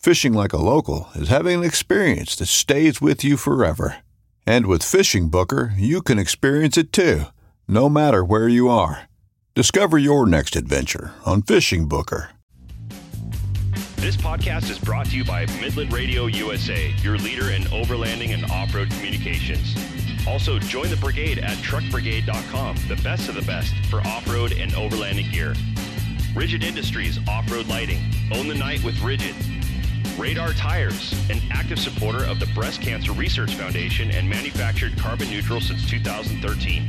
Fishing like a local is having an experience that stays with you forever. And with Fishing Booker, you can experience it too, no matter where you are. Discover your next adventure on Fishing Booker. This podcast is brought to you by Midland Radio USA, your leader in overlanding and off road communications. Also, join the brigade at truckbrigade.com, the best of the best for off road and overlanding gear. Rigid Industries Off Road Lighting. Own the night with Rigid. Radar Tires, an active supporter of the Breast Cancer Research Foundation and manufactured carbon neutral since 2013.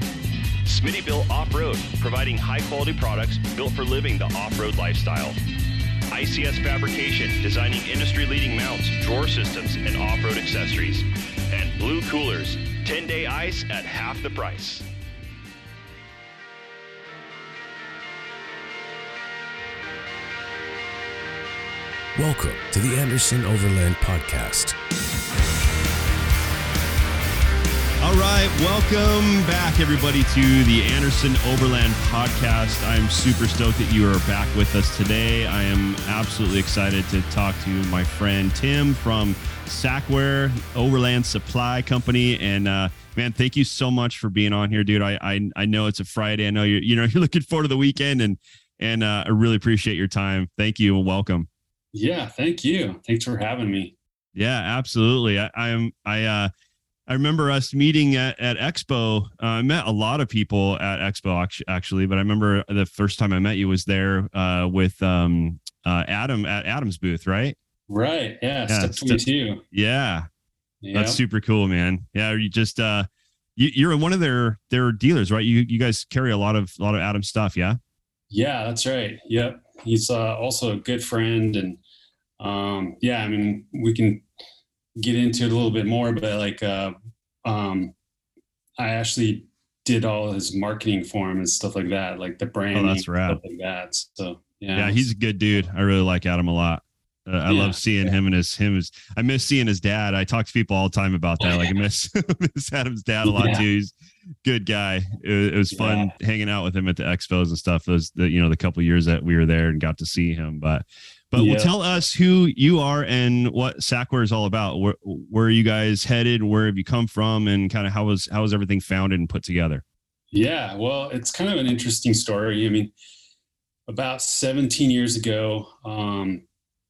Smittybilt Off Road, providing high quality products built for living the off road lifestyle. ICS Fabrication, designing industry leading mounts, drawer systems, and off road accessories. And Blue Coolers, 10 day ice at half the price. Welcome to the Anderson Overland Podcast. All right, welcome back, everybody, to the Anderson Overland Podcast. I'm super stoked that you are back with us today. I am absolutely excited to talk to my friend Tim from Sackwear Overland Supply Company. And uh, man, thank you so much for being on here, dude. I I, I know it's a Friday. I know you're you know you're looking forward to the weekend, and and uh, I really appreciate your time. Thank you and welcome. Yeah, thank you. Thanks for having me. Yeah, absolutely. I, I'm I uh I remember us meeting at, at Expo. Uh, I met a lot of people at Expo actually, but I remember the first time I met you was there uh, with um, uh, Adam at Adam's booth, right? Right. Yeah. yeah Step 22. Yeah. Yep. That's super cool, man. Yeah. You just, uh, you, you're one of their, their dealers, right? You, you guys carry a lot of, a lot of Adam's stuff. Yeah. Yeah, that's right. Yep. He's uh, also a good friend and, um, yeah, I mean, we can get into it a little bit more, but like, uh, um, I actually did all his marketing for him and stuff like that, like the brand. Oh, that's right. Like that. So yeah, yeah, he's a good dude. I really like Adam a lot. Uh, I yeah, love seeing yeah. him and his him as I miss seeing his dad. I talk to people all the time about that. Like I miss miss Adam's dad a lot yeah. too. He's good guy. It, it was fun hanging out with him at the expos and stuff. Those the you know the couple years that we were there and got to see him. But but yeah. well, tell us who you are and what Sackwear is all about. Where, where are you guys headed? Where have you come from? And kind of how was how was everything founded and put together? Yeah, well, it's kind of an interesting story. I mean, about 17 years ago, um,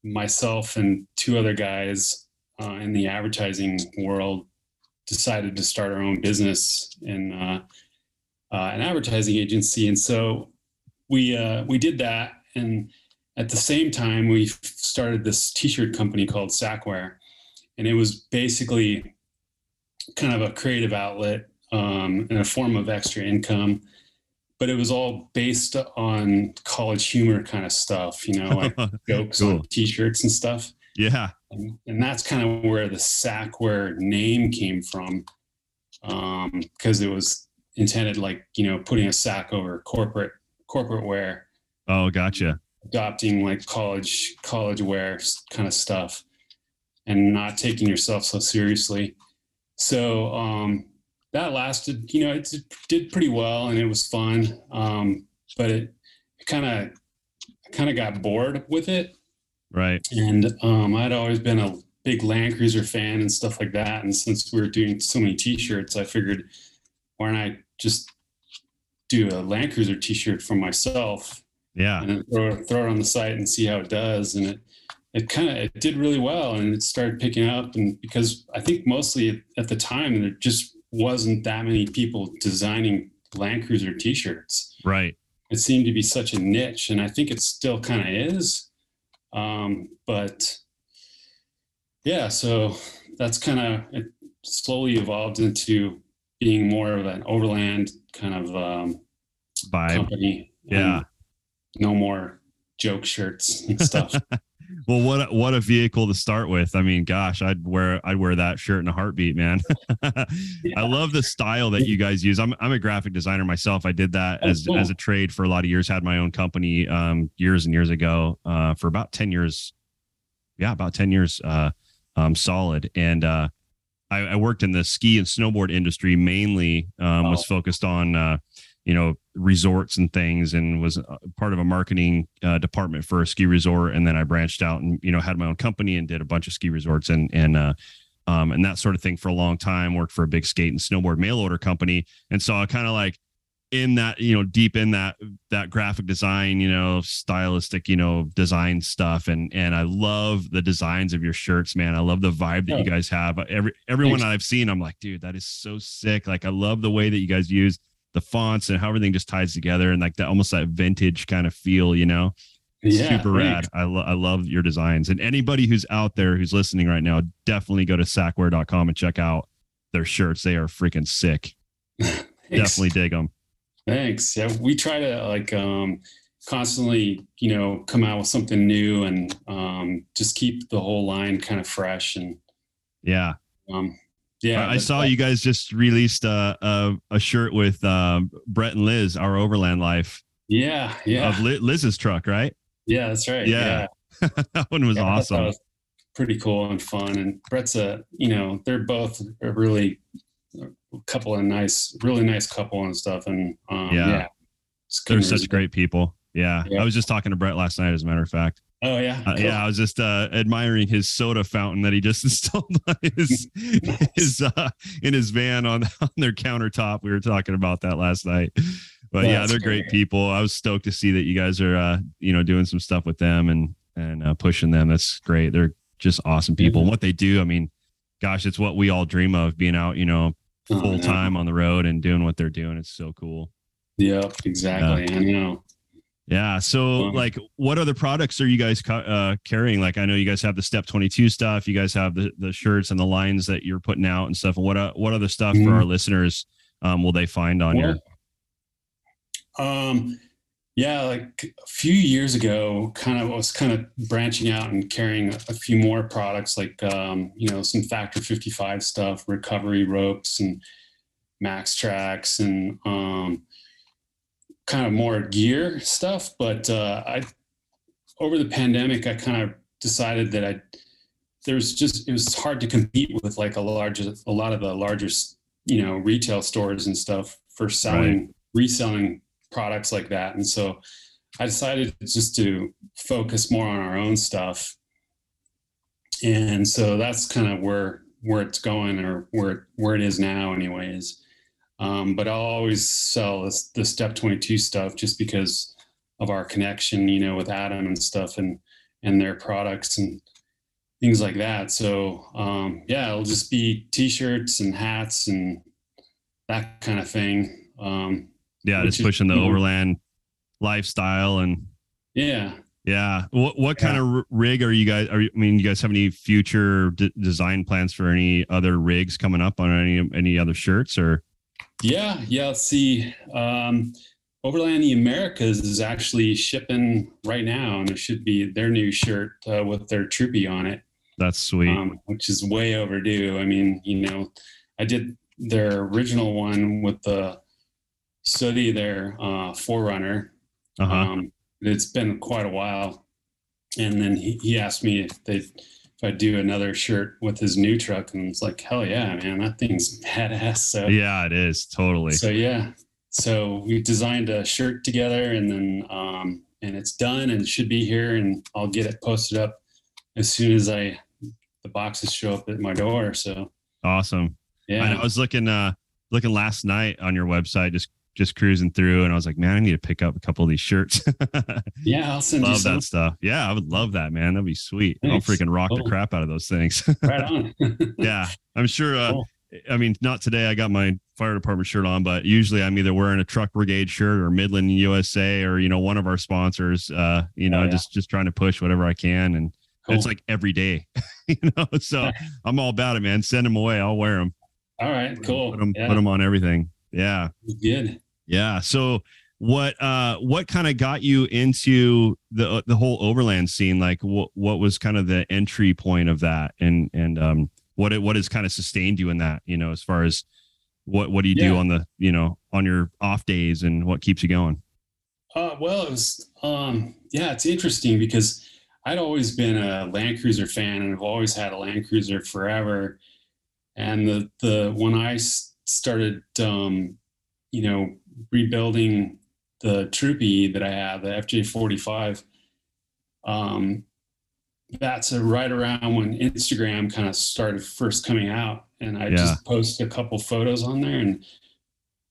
myself and two other guys uh, in the advertising world decided to start our own business in uh, uh, an advertising agency, and so we uh, we did that. And at the same time, we started this t-shirt company called Sackwear, and it was basically kind of a creative outlet um, and a form of extra income. But it was all based on college humor kind of stuff, you know, like jokes cool. on t-shirts and stuff. Yeah, and, and that's kind of where the Sackwear name came from, because um, it was intended like you know putting a sack over corporate corporate wear. Oh, gotcha adopting like college college wear kind of stuff and not taking yourself so seriously so um that lasted, you know, it did pretty well and it was fun. Um, but it, kind of, kind of got bored with it. Right. And um, I'd always been a big Land Cruiser fan and stuff like that. And since we were doing so many T-shirts, I figured, why don't I just do a Land Cruiser T-shirt for myself? Yeah. And then throw, throw it on the site and see how it does. And it it kind of it did really well, and it started picking up. And because I think mostly at the time there just wasn't that many people designing Land Cruiser T-shirts. Right. It seemed to be such a niche, and I think it still kind of is. Um, but yeah, so that's kind of it slowly evolved into being more of an overland kind of um, Vibe. company. Yeah. No more joke shirts and stuff. Well, what a, what a vehicle to start with. I mean, gosh, I'd wear I'd wear that shirt in a heartbeat, man. I love the style that you guys use. I'm I'm a graphic designer myself. I did that Oh, as cool. as a trade for a lot of years. Had my own company um, years and years ago uh, for about ten years. Yeah, about ten years uh, um, solid. And uh, I, I worked in the ski and snowboard industry mainly. Um, Was focused on uh, you know resorts and things and was uh, part of a marketing uh, department for a ski resort. And then i branched out and you know had my own company and did a bunch of ski resorts and and uh um and that sort of thing for a long time. Worked for a big skate and snowboard mail order company. And so i kind of like in that you know deep in that that graphic design you know stylistic you know design stuff. And and i love the designs of your shirts man. I love the vibe that you guys have. Every everyone Thanks. i've seen i'm like dude that is so sick. Like i love the way that you guys use the fonts and how everything just ties together and like that almost that vintage kind of feel, you know, yeah, super rad. I, lo- I love your designs. And anybody who's out there who's listening right now, definitely go to sackwear.com and check out their shirts. They are freaking sick. Definitely dig them. Thanks. Yeah, we try to like um, constantly, you know, come out with something new and um, just keep the whole line kind of fresh. And Yeah. um, yeah, I, saw you guys just released a, a, a shirt with um, Brett and Liz, our Overland Life Yeah, yeah, of Li- Liz's truck, right? yeah. That's right. Yeah. that one was Yeah, I thought that awesome. was pretty cool and fun. And Brett's a, you know, they're both a really a couple of nice, really nice couple and stuff. And um, Yeah. yeah, They're such great people. Yeah. Yeah. I was just talking to Brett last night, as a matter of fact. Oh yeah, Uh, cool. yeah, I was just uh, admiring his soda fountain that he just installed on his his uh, in his van on on their countertop. We were talking about that last night. But yeah, That's they're great great. people. I was stoked to see that you guys are uh, you know doing some stuff with them and and uh, pushing them. That's great. They're just awesome people. And what they do, I mean, gosh, it's what we all dream of being out, you know, Oh, full yeah. time on the road and doing what they're doing. It's so cool. Yep, exactly. I know. Yeah. So, Um, like, what other products are you guys ca- uh, carrying? Like, I know you guys have the Step Twenty Two stuff. You guys have the the shirts and the lines that you're putting out and stuff. What uh, what other stuff for Mhm. our listeners um, will they find on your? Um, yeah, like a few years ago, kind of was kind of branching out and carrying a, a few more products, like um, you know some Factor 55 stuff, recovery ropes, and MAXTRAX, and um, kind of more gear stuff. But uh, I, over the pandemic, I kind of decided that I there's just it was hard to compete with like a larger a lot of the larger you know retail stores and stuff for selling reselling products like that. And so i decided just to focus more on our own stuff. And so that's kind of where where it's going or where where it is now anyways um, but i'll always sell this the step 22 stuff just because of our connection you know with adam and stuff and and their products and things like that so um, yeah it'll just be t-shirts and hats and that kind of thing um, Yeah, just is- pushing the you know- overland lifestyle and yeah yeah. What what kind Yeah. of rig are you guys? Are you, I mean, you guys have any future d- design plans for any other rigs coming up on any any other shirts or? Yeah, yeah. Let's see. Um, Overland the Americas is actually shipping right now, and it should be their new shirt uh, with their troopy on it, That's sweet. um, which is way overdue. I mean, you know, I did their original one with the Sooty, their uh, 4Runner. Uh huh. Um, it's been quite a while, and then he, he asked me if they if I do another shirt with his new truck, and it's like, hell yeah, man, that thing's badass. So yeah, it is totally. So yeah, so we designed a shirt together, and then um, and it's done and should be here, and I'll get it posted up as soon as I the boxes show up at my door. So awesome. Yeah, I, I was looking uh looking last night on your website, just just cruising through, and I was like, man, I need to pick up a couple of these shirts. yeah, I'll send love you some. that stuff. Yeah, I would love that, man. That'd be sweet. Thanks. I'll freaking rock the crap out of those things. right on. yeah, I'm sure. Uh, Cool. I mean, not today. I got my fire department shirt on, but usually I'm either wearing a truck brigade shirt or Midland USA or you know one of our sponsors. Uh, you know, Oh, yeah. just just trying to push whatever I can, and it's like every day. you know, so I'm all about it, man. Send them away. I'll wear them. All right, cool. Put them, yeah, put them on everything. Yeah. good. Yeah. So what uh what kind of got you into the the whole overland scene? Like what what was kind of the entry point of that and and um what it what has kind of sustained you in that, you know, as far as what what do you do on the, you know, on your off days and what keeps you going? Uh, well, it was, um, yeah, it's interesting because I'd always been a Land Cruiser fan and I've always had a Land Cruiser forever. And the, the, when I started, um, you know, rebuilding the Troopy that I have, the FJ45, um, that's a, right around when Instagram kind of started first coming out. And I Yeah. just posted a couple photos on there and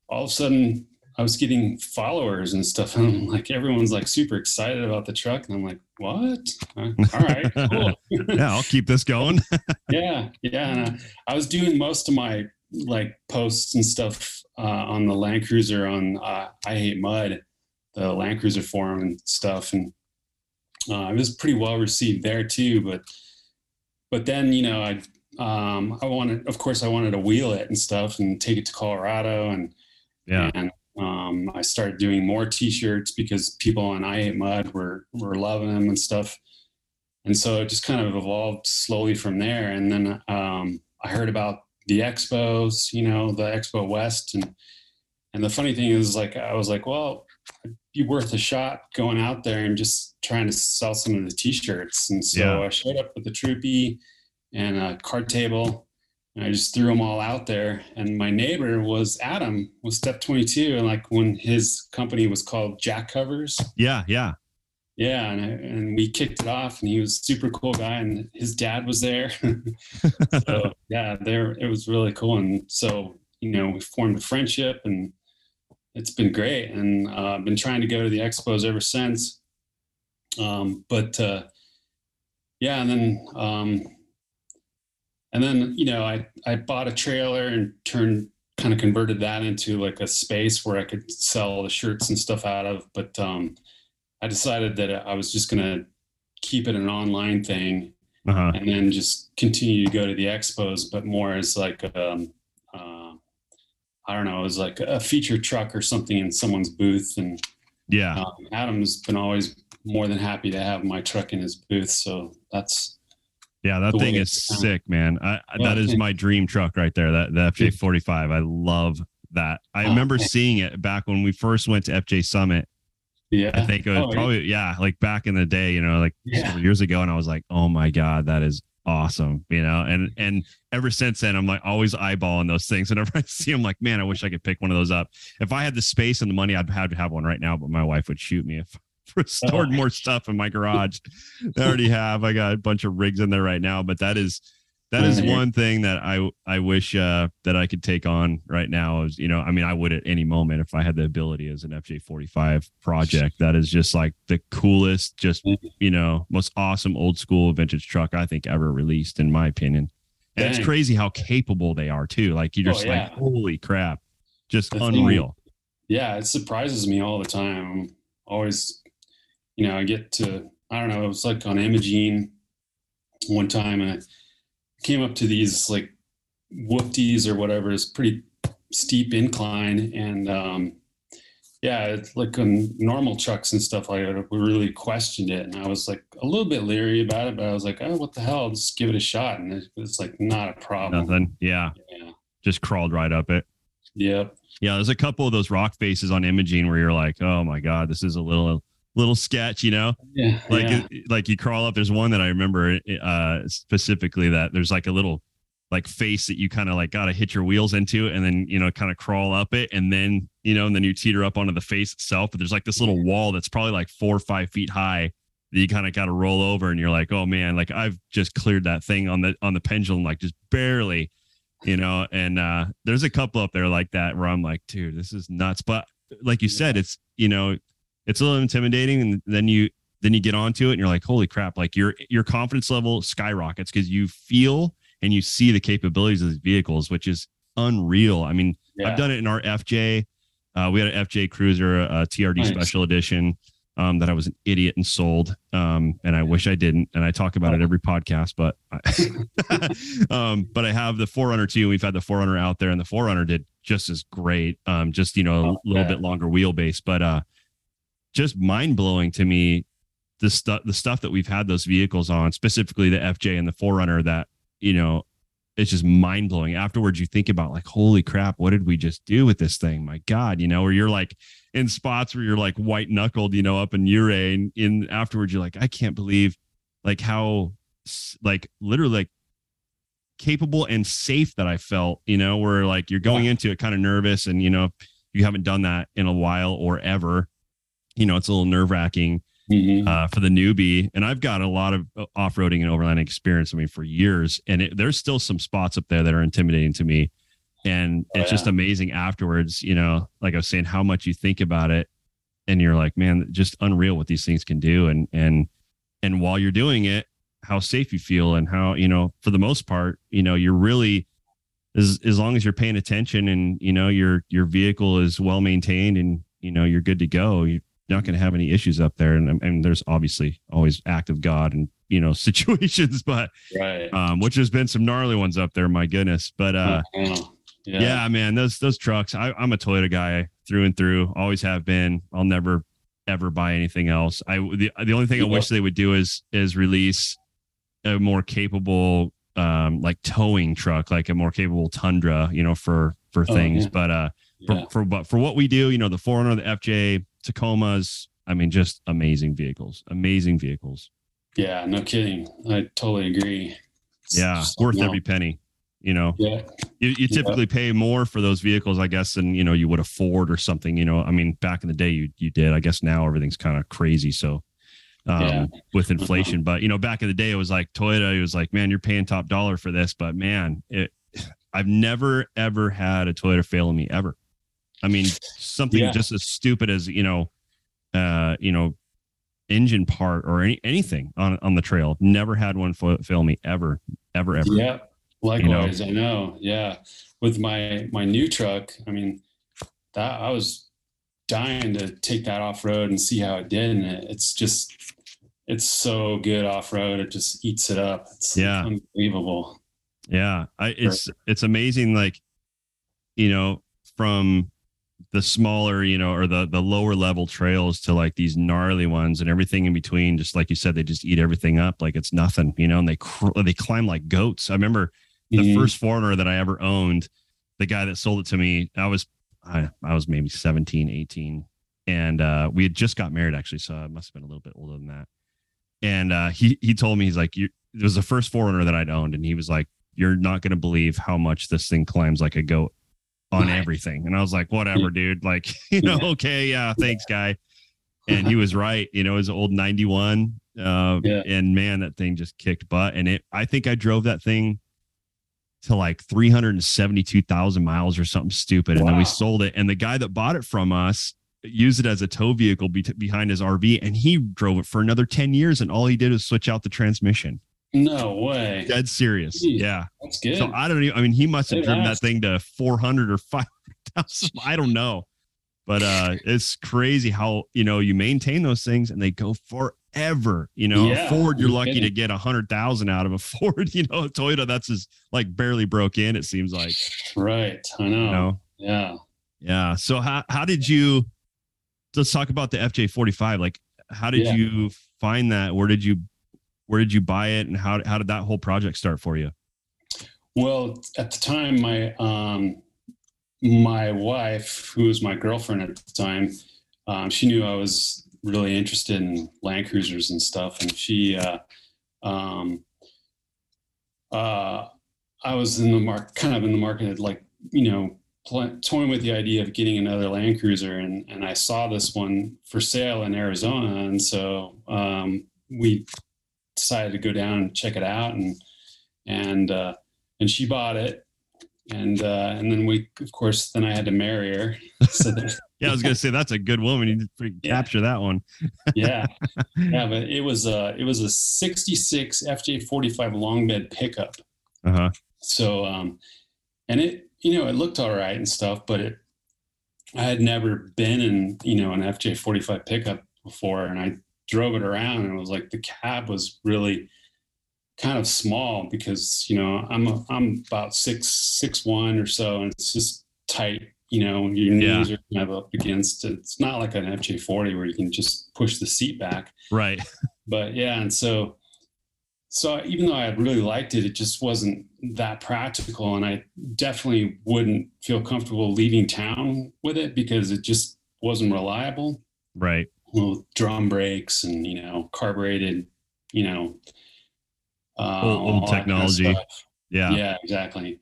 all of a sudden I was getting followers and stuff. And I'm like, everyone's like super excited about the truck. And I'm like, what? Uh, All right, cool. yeah, I'll keep this going. yeah. Yeah. And I, I was doing most of my like posts and stuff uh, on the Land Cruiser on uh, I Hate Mud, the Land Cruiser forum and stuff. And uh, it was pretty well received there too. But, but then, you know, I, um, I wanted, of course, I wanted to wheel it and stuff and take it to Colorado and, yeah. and um, I started doing more T-shirts because people on I Hate Mud were were loving them and stuff. And so it just kind of evolved slowly from there. And then um, I heard about the expos, you know, the Expo West, and and the funny thing is, like, I was like, well, it'd be worth a shot going out there and just trying to sell some of the T-shirts. And so Yeah. I showed up with a Troopy and a card table and I just threw them all out there. And my neighbor was Adam, was Step 22. And like when his company was called Jack Covers. Yeah, yeah. Yeah. And, I, and we kicked it off and he was a super cool guy. And his dad was there. so yeah, there, it was really cool. And so, you know, we formed a friendship and it's been great. And uh, I've been trying to go to the expos ever since. Um, but uh, yeah, and then, um, and then you know i i bought a trailer and turned kind of converted that into like a space where i could sell the shirts and stuff out of but um i decided that i was just going to keep it an online thing Uh-huh. and then just continue to go to the expos but more as like um uh, i don't know as like a feature truck or something in someone's booth and Yeah. um, adam's been always more than happy to have my truck in his booth so that's Yeah, that thing is sick, man. I, Yeah, that is my dream truck right there. That the FJ forty five. I love that. I Oh, remember seeing it back when we first went to FJ Summit. Yeah I think it was Oh, probably yeah, like back in the day, you know, like Yeah. years ago, and I was like, oh my god, that is awesome, you know. And and ever since then, I'm like always eyeballing those things. Whenever I see them, like, man, I wish I could pick one of those up. If I had the space and the money, I'd have to have one right now. But my wife would shoot me if I stored Oh. more stuff in my garage. I already have. I got a bunch of rigs in there right now, but that is that is one thing that I I wish uh, that I could take on right now. Is you know, I mean, I would at any moment if I had the ability as an FJ forty five project. That is just like the coolest, just Mhm. you know, most awesome old school vintage truck I think ever released, in my opinion. And it's crazy how capable they are too. Like you're Oh, just yeah. like, holy crap, just The thing- unreal. yeah, it surprises me all the time. I'm always, you know, I get to, I don't know, it was like on Imogene one time and I came up to these like whoopties or whatever, it's pretty steep incline. And um, yeah, it's like on normal trucks and stuff like that, we really questioned it. And I was like a little bit leery about it, but I was like, oh, what the hell? Just give it a shot. And it, it's like not a problem. Nothing. Yeah, Yeah. just crawled right up it. Yep. Yeah, there's a couple of those rock faces on Imogene where you're like, oh my god, this is a little little sketch, you know? Yeah. Like yeah. like you crawl up. There's one that I remember uh specifically that there's like a little like face that you kind of like gotta hit your wheels into and then you know kind of crawl up it and then you know and then you teeter up onto the face itself. But there's like this little wall that's probably like four or five feet high that you kind of got to roll over and you're like, oh man, like I've just cleared that thing on the on the pendulum, like just barely, you know. And uh there's a couple up there like that where I'm like, dude, this is nuts. But like you said, it's you know, it's a little intimidating, and then you then you get onto it and you're like, holy crap, like your your confidence level skyrockets because you feel and you see the capabilities of these vehicles, which is unreal. I mean, Yeah. I've done it in our FJ. Uh, we had an FJ Cruiser, a TRD Nice. special edition um, that I was an idiot and sold. Um, and I wish I didn't. And I talk about it every podcast, but I, um, but I have the 4Runner too. We've had the 4Runner out there, and the 4Runner did just as great. Um, just you know, a Oh, little yeah. bit longer wheelbase, but uh, just mind blowing to me. The stuff, the stuff that we've had those vehicles on, specifically the FJ and the 4Runner, that you know, it's just mind blowing. Afterwards, you think about like, holy crap, what did we just do with this thing? My God, you know, or you're like in spots where you're like white knuckled, you know, up in Ouray, and in afterwards, you're like, I can't believe like how like literally like capable and safe that I felt, you know, where like you're going into it kind of nervous and you know, you haven't done that in a while or ever, you know, it's a little nerve wracking Mhm. uh, for the newbie. And I've got a lot of uh, off-roading and overlanding experience. I mean, for years, and it, there's still some spots up there that are intimidating to me. And Oh, it's just amazing afterwards, you know, like I was saying, how much you think about it, and you're like, man, just unreal what these things can do. And and and while you're doing it, how safe you feel, and how you know, for the most part, you know, you're really as as long as you're paying attention, and you know, your your vehicle is well maintained, and you know, you're good to go. You, you're not going to have any issues up there. And, and there's obviously always act of God and, you know, situations, but, Right. um, which has been some gnarly ones up there. My goodness. But, uh, Oh, yeah. man, those, those trucks, I, I'm a Toyota guy through and through, always have been. I'll never, ever buy anything else. I, the, the only thing I wish they would do is, is release a more capable, um, like towing truck, like a more capable Tundra, you know, for, for Oh, things. yeah. But, uh, for, Yeah. for but for what we do, you know, the 4Runner, the FJ, Tacomas, I mean, just amazing vehicles, amazing vehicles. Yeah. No kidding. I totally agree. It's Yeah, worth every penny. You know, Yeah. you, you Yeah. typically pay more for those vehicles, I guess, than you know you would afford or something. You know, I mean, back in the day, you you did. I guess now everything's kind of crazy. So, um, Yeah. with inflation, but you know, back in the day, it was like Toyota. It was like, man, you're paying top dollar for this, but man, it. I've never ever had a Toyota fail on me ever. I mean, something Yeah. just as stupid as you know, uh, you know, engine part or any anything on on the trail. Never had one fa- fail me ever, ever, ever. Yeah. Likewise, I know. Yeah. With my my new truck, I mean, that I was dying to take that off road and see how it did, and it, it's just it's so good off road. It just eats it up. It's Yeah. unbelievable. Yeah, I it's it's amazing. Like, you know, from the smaller, you know, or the the lower level trails to like these gnarly ones and everything in between. Just like you said, they just eat everything up like it's nothing, you know. And they cr- they climb like goats. I remember the Mhm. first 4Runner that I ever owned. The guy that sold it to me, I was I, I was maybe 17, 18. And uh, we had just got married actually, so I must have been a little bit older than that. And uh, he he told me he's like, you, it was the first 4Runner that I'd owned, and he was like, "You're not going to believe how much this thing climbs like a goat on Nice. everything." And I was like, "Whatever, dude. Like, you know, Yeah. okay, yeah, thanks, guy." And he was right. You know, it was an old '91, uh, Yeah. and man, that thing just kicked butt. And it, I think I drove that thing to like 372,000 miles or something stupid. And then we sold it. And the guy that bought it from us used it as a tow vehicle be- behind his RV and he drove it for another 10 years. And all he did was switch out the transmission. No way. Dead serious. Jeez. Yeah. That's good. So I don't even, I mean, he must have driven that thing to 400 or 5,000. I don't know. But uh it's crazy how, you know, you maintain those things and they go forever. You know, Yeah, Ford, you're lucky to get a hundred thousand out of a Ford. You know, Toyota, that's just like barely broke in, it seems like. right. I know. You know? Yeah. Yeah. So how how did you let's talk about the FJ45. Like how did Yeah. you find that? Where did you where did you buy it and how how did that whole project start for you? Well, at the time, my um, my wife, who was my girlfriend at the time, um, she knew I was really interested in Land Cruisers and stuff, and she, uh, um, uh, I was in the mark, kind of in the market, like you know, pl- toying with the idea of getting another Land Cruiser, and and I saw this one for sale in Arizona, and so um, we decided to go down and check it out, and and uh, and she bought it, and uh, and then we, of course, then I had to marry her. So that, Yeah, I was gonna say that's a good woman. You freaking Yeah. capture that one. yeah, yeah, but it was a it was a '66 FJ45 long bed pickup. Uh huh. So, um, and it, you know, it looked all right and stuff, but it, I had never been in, you know, an FJ 45 pickup before. And I drove it around and it was like the cab was really kind of small because, you know, I'm, a, I'm about six, six, one or so. And it's just tight, you know, your Yeah. knees are kind of up against it. It's not like an FJ 40 where you can just push the seat back Right. but yeah and so so even though i really liked it it just wasn't that practical and i definitely wouldn't feel comfortable leaving town with it because it just wasn't reliable Right. Well, drum brakes and you know carbureted you know uh, Old- old all kind of technology. Yeah. yeah exactly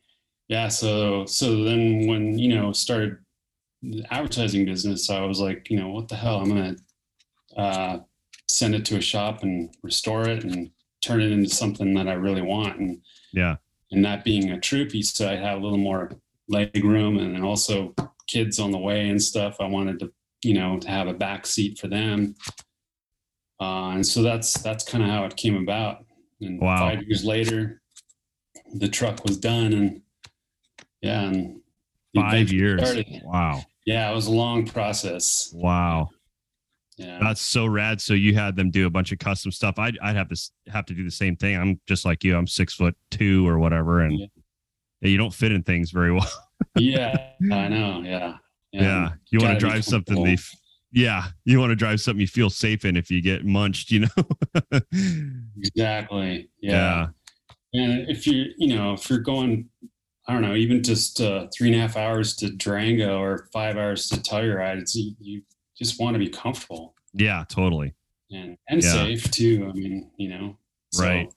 yeah so so then when you know started the advertising business i was like you know what the hell i'm gonna uh, send it to a shop and restore it and turn it into something that i really want and Yeah. and that being a troopy so i have a little more leg room and also kids on the way and stuff i wanted to you know to have a back seat for them uh, and so that's that's kind of how it came about and Wow. five years later the truck was done and yeah and Five years. started. Wow. yeah it was a long process Wow. yeah That's so rad. So you had them do a bunch of custom stuff. I'd, I'd have to have to do the same thing. I'm just like you. I'm six foot two or whatever, and Yeah. you don't fit in things very well. yeah i know yeah Yeah, you want gotta drive something. f- yeah, you want to drive something you feel safe in. If you get munched, you know. exactly yeah. yeah, And if you, you know, if you're going, I don't know, even just uh, three and a half hours to Durango or five hours to Telluride, it's you, you just want to be comfortable yeah, totally. and and Yeah. safe too. I mean, you know, Right.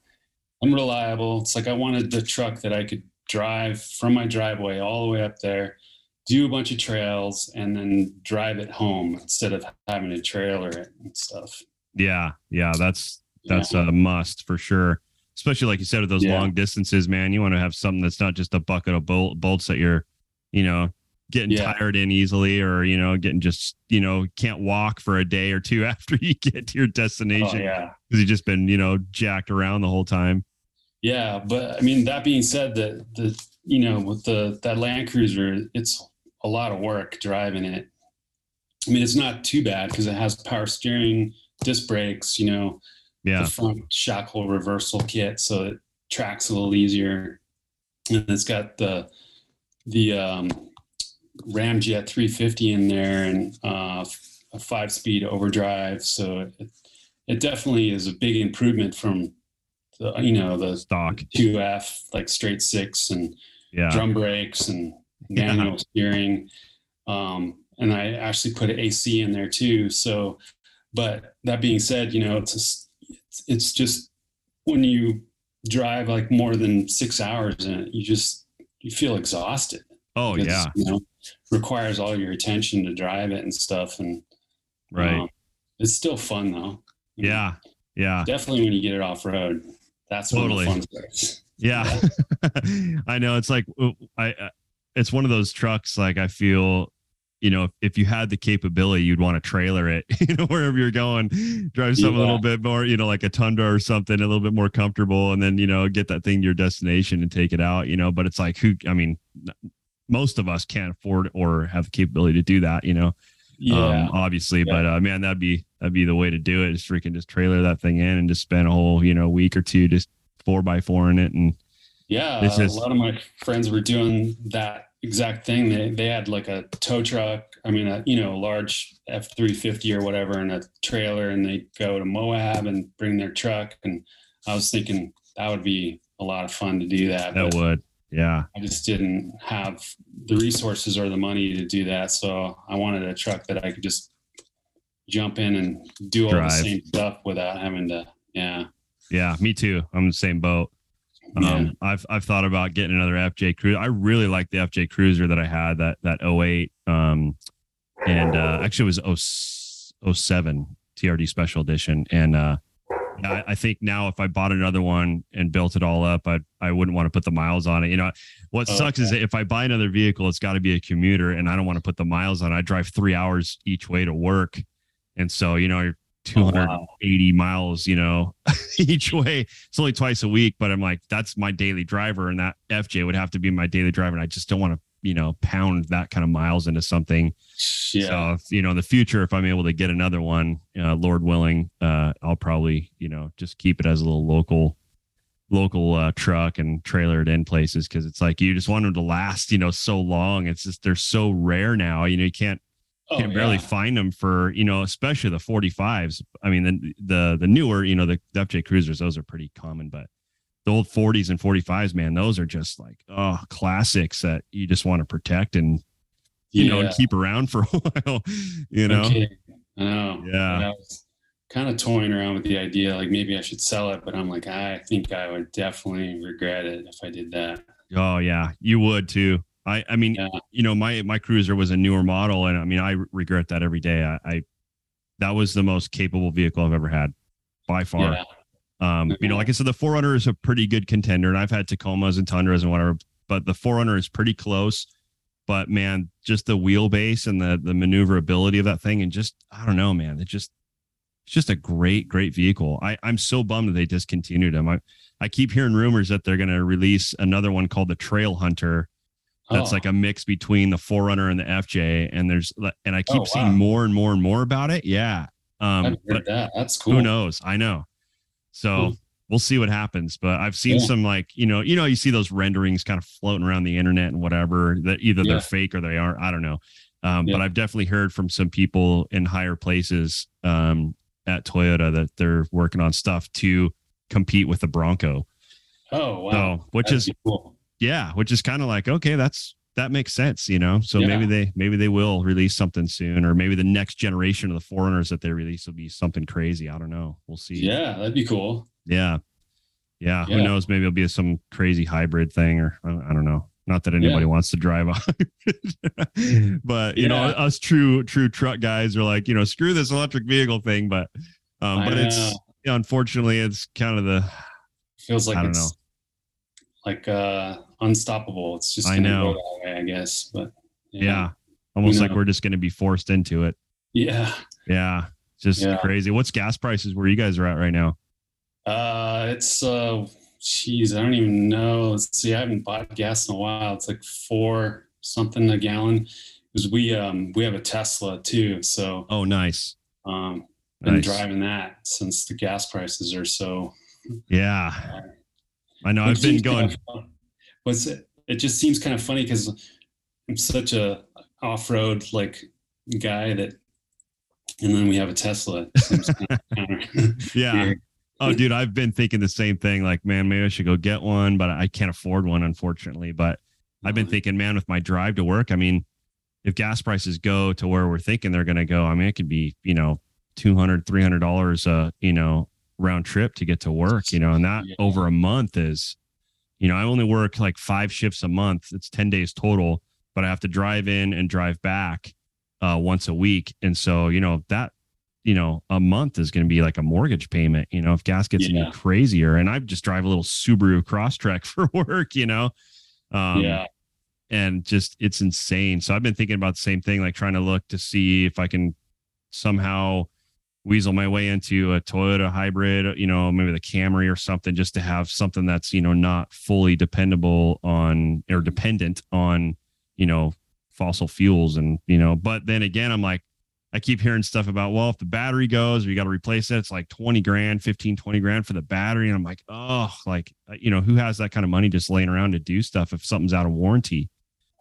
I'm reliable. It's like I wanted the truck that I could drive from my driveway all the way up there, do a bunch of trails, and then drive it home instead of having to trailer it and stuff. Yeah, yeah, that's Yeah. that's a must for sure. Especially like you said with those Yeah. long distances, man. You want to have something that's not just a bucket of bol- bolts that you're, you know, getting Yeah. tired in easily, or you know, getting just you know can't walk for a day or two after you get to your Oh, destination yeah. because you've just been you know jacked around the whole time. Yeah, but I mean that being said, that the you know with the that Land Cruiser, it's a lot of work driving it. I mean, it's not too bad because it has power steering, disc brakes, you know, Yeah, the front shackle reversal kit, so it tracks a little easier, and it's got the the um, Ramjet 350 in there and uh, a five-speed overdrive, so it it definitely is a big improvement from the you know the stock. 2F, like straight six and Yeah, drum brakes and. Manual steering. Um, and I actually put an AC in there too. So, but that being said, you know, it's, just, it's, it's just when you drive like more than six hours in it, you just, you feel exhausted. Oh It's, yeah, You know, requires all your attention to drive it and stuff. And right. um, it's still fun though. You know, Yeah, yeah, Definitely when you get it off road, that's Totally. the fun starts. yeah. I know. It's like uh, I. It's one of those trucks. Like I feel, you know, if, if you had the capability, you'd want to trailer it. You know, wherever you're going, drive something a little bit more. You know, like a Tundra or something, a little bit more comfortable, and then you know, get that thing to your destination and take it out. You know, but it's like who? I mean, most of us can't afford or have the capability to do that. You know, Yeah. um, obviously. Yeah. But uh, man, that'd be that'd be the way to do it. Just freaking just trailer that thing in and just spend a whole you know week or two just four by four in it and Yeah, This a is- lot of my friends were doing that exact thing. They they had like a tow truck. I mean, a you know, a large F three fifty or whatever, and a trailer, and they go to Moab and bring their truck. And I was thinking that would be a lot of fun to do that. that would yeah I just didn't have the resources or the money to do that. So I wanted a truck that I could just jump in and do all Drive. the same stuff without having to. Yeah. Yeah, me too. I'm the same boat. Yeah. Um, I've I've thought about getting another FJ Cruiser. I really like the FJ Cruiser that I had that that 08 um and uh actually it was 0, 07 TRD special edition and uh I, I think now if I bought another one and built it all up, I I wouldn't want to put the miles on it. You know, what Oh, sucks is that if I buy another vehicle, it's got to be a commuter, and I don't want to put the miles on. I drive three hours each way to work, and so you know you're Oh, wow. 280 miles, you know, each way. It's only twice a week, but I'm like, that's my daily driver, and that FJ would have to be my daily driver, and I just don't want to, you know, pound that kind of miles into something. Yeah. So, if, you know, in the future, if I'm able to get another one, uh, Lord willing, uh, I'll probably, you know, just keep it as a little local, local uh, truck and trailer it in places because it's like you just want them to last, you know, so long. It's just they're so rare now. You know, you can't Oh, can barely yeah. find them for you know especially the 45s i mean the the the newer you know the, the fj cruisers those are pretty common but the old 40s and 45s man those are just like oh classics that you just want to protect and you know and keep around for a while you know Okay. I know. Yeah. I was kind of toying around with the idea, like maybe I should sell it, but I'm like, I think I would definitely regret it if I did that. oh yeah you would too i i mean Yeah. you know my my cruiser was a newer model and i mean i regret that every day i, I that was the most capable vehicle i've ever had by far Yeah. Um, you know, like I said, the 4Runner is a pretty good contender, and I've had Tacomas and Tundras and whatever, but the 4Runner is pretty close. But man, just the wheelbase and the the maneuverability of that thing, and just I don't know, man, it just it's just a great, great vehicle. I I'm so bummed that they discontinued them. I I keep hearing rumors that they're going to release another one called the Trail Hunter. That's Oh, like a mix between the 4Runner and the FJ, and there's and I keep Oh, seeing more and more and more about it. Yeah, um, haven't but heard that. That's cool. who knows? I know. So Cool. we'll see what happens. But I've seen Yeah. some like, you know, you know, you see those renderings kind of floating around the internet and whatever that either Yeah. they're fake or they aren't. I don't know. Um, Yeah. but I've definitely heard from some people in higher places um, at Toyota that they're working on stuff to compete with the Bronco. Oh wow. So, which That'd is cool. Yeah, which is kind of like okay, that's that makes sense, you know. So Yeah. maybe they maybe they will release something soon, or maybe the next generation of the 4Runners that they release will be something crazy. I don't know. We'll see. Yeah, that'd be cool. Yeah. Yeah. Who knows? Maybe it'll be some crazy hybrid thing or I don't, know. Not that anybody Yeah. wants to drive hybrid, but you know, us true, true truck guys are like, you know, screw this electric vehicle thing. But, um, I but it's, unfortunately, it's kind of the, Feels like I don't it's know. Like uh unstoppable. It's just I know. go that way, I guess. But yeah, almost like know. we're just going to be forced into it. Yeah. Yeah. Just Yeah. crazy. What's gas prices where you guys are at right now? Uh it's uh geez, I don't even know. Let's see, I haven't bought gas in a while. It's like four something a gallon. Because we um we have a Tesla too. So Oh, nice. um been Nice. driving that since the gas prices are so Yeah. I know. I've been going. kind of fun. It? Just seems kind of funny because I'm such a off-road like guy that, and then we have a Tesla. Yeah. Oh, dude, I've been thinking the same thing. Like, man, maybe I should go get one, but I can't afford one, unfortunately. But I've been thinking, man, with my drive to work, I mean, if gas prices go to where we're thinking they're going to go, I mean, it could be, you know, 200 $300 uh you know round trip to get to work you know and that Yeah. over a month is you know i only work like five shifts a month it's 10 days total but i have to drive in and drive back uh once a week and so you know that you know a month is going to be like a mortgage payment you know if gas gets Yeah. any crazier and i just drive a little subaru crosstrek for work you know um yeah, and just it's insane. So I've been thinking about the same thing, like trying to look to see if I can somehow weasel my way into a Toyota hybrid, you know, maybe the Camry or something, just to have something that's you know not fully dependable on or dependent on you know fossil fuels and you know. But then again, I'm like. I keep hearing stuff about, well, if the battery goes, we got to replace it. It's like 20 grand, 15, 20 grand for the battery. And I'm like, oh, like, uh, you know, who has that kind of money just laying around to do stuff if something's out of warranty?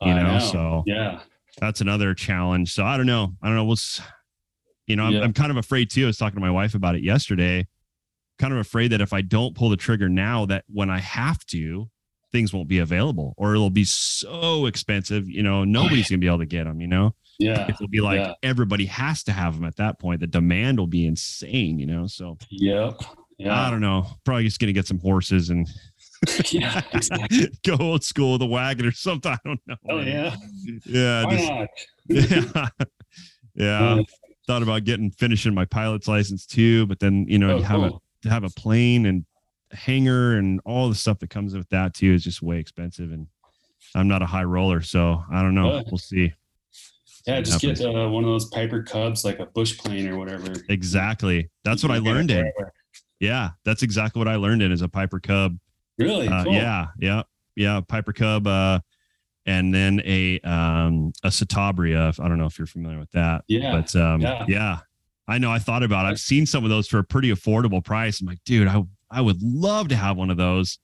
you I know, so yeah, that's another challenge. So I don't know. I don't know. We'll, you know, I'm, Yeah. I'm kind of afraid too. I was talking to my wife about it yesterday. Kind of afraid that if I don't pull the trigger now, that when I have to, things won't be available or it'll be so expensive. You know, nobody's gonna be able to get them. You know, Yeah. it'll be like Yeah. everybody has to have them at that point. The demand will be insane. You know, so Yep. I don't know. Probably just gonna get some horses and yeah. Exactly. go old school with a wagon or something. I don't know. Oh yeah. Yeah. Why just- not? yeah. yeah. Thought about getting finishing my pilot's license too, but then you know, oh, you have cool. a have a plane and hangar and all the stuff that comes with that too is just way expensive. And I'm not a high roller, so I don't know. Uh, We'll see. Yeah, just get uh, one of those Piper Cubs, like a bush plane or whatever. Exactly. That's what I learned in. Yeah, that's exactly what I learned in as a Piper Cub. Really? Uh, Cool. Yeah, yeah, yeah. Piper Cub, uh, and then a um a Citabria. I don't know if you're familiar with that. Yeah. but um, Yeah. yeah. I know. I thought about. it. I've seen some of those for a pretty affordable price. I'm like, dude, I I would love to have one of those,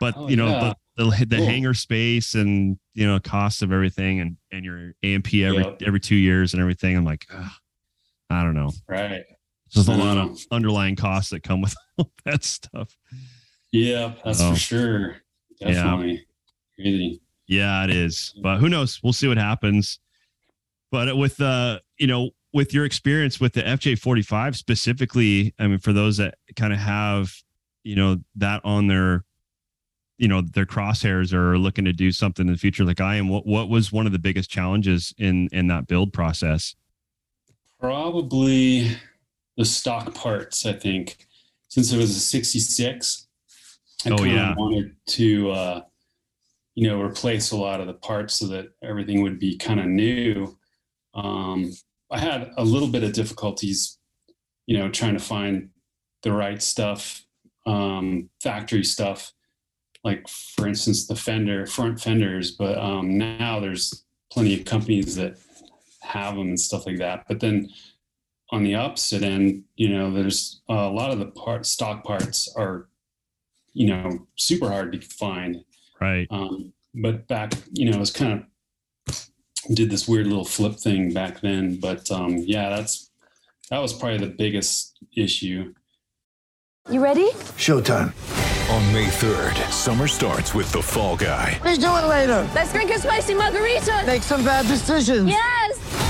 but Oh, you know, yeah. the the, the Cool. hangar space and you know cost of everything and and your AMP every Yep. every two years and everything. I'm like, ugh, I don't know. Right. There's a lot of underlying costs that come with all that stuff. Yeah, that's Oh. for sure. Yeah. Definitely. Crazy. Yeah, it is. But who knows? We'll see what happens. But with uh, you know, with your experience with the FJ45 specifically, I mean, for those that kind of have, you know, that on their, you know, their crosshairs or looking to do something in the future, like I am, what what was one of the biggest challenges in in that build process? Probably the stock parts, I think. Since it was a 66, I Oh, kinda yeah. wanted to uh, you know, replace a lot of the parts so that everything would be kind of new. Um, I had a little bit of difficulties, you know, trying to find the right stuff, um, factory stuff, like for instance, the fender, front fenders. But um, now there's plenty of companies that have them and stuff like that. But then on the opposite end, you know, there's a lot of the part stock parts are, you know, super hard to find. Right. Um, but back, you know, it was kind of did this weird little flip thing back then. But um, yeah, that's that was probably the biggest issue. You ready? Showtime. On May 3rd, summer starts with The Fall Guy. Let's do it later. Let's drink a spicy margarita. Make some bad decisions. Yes.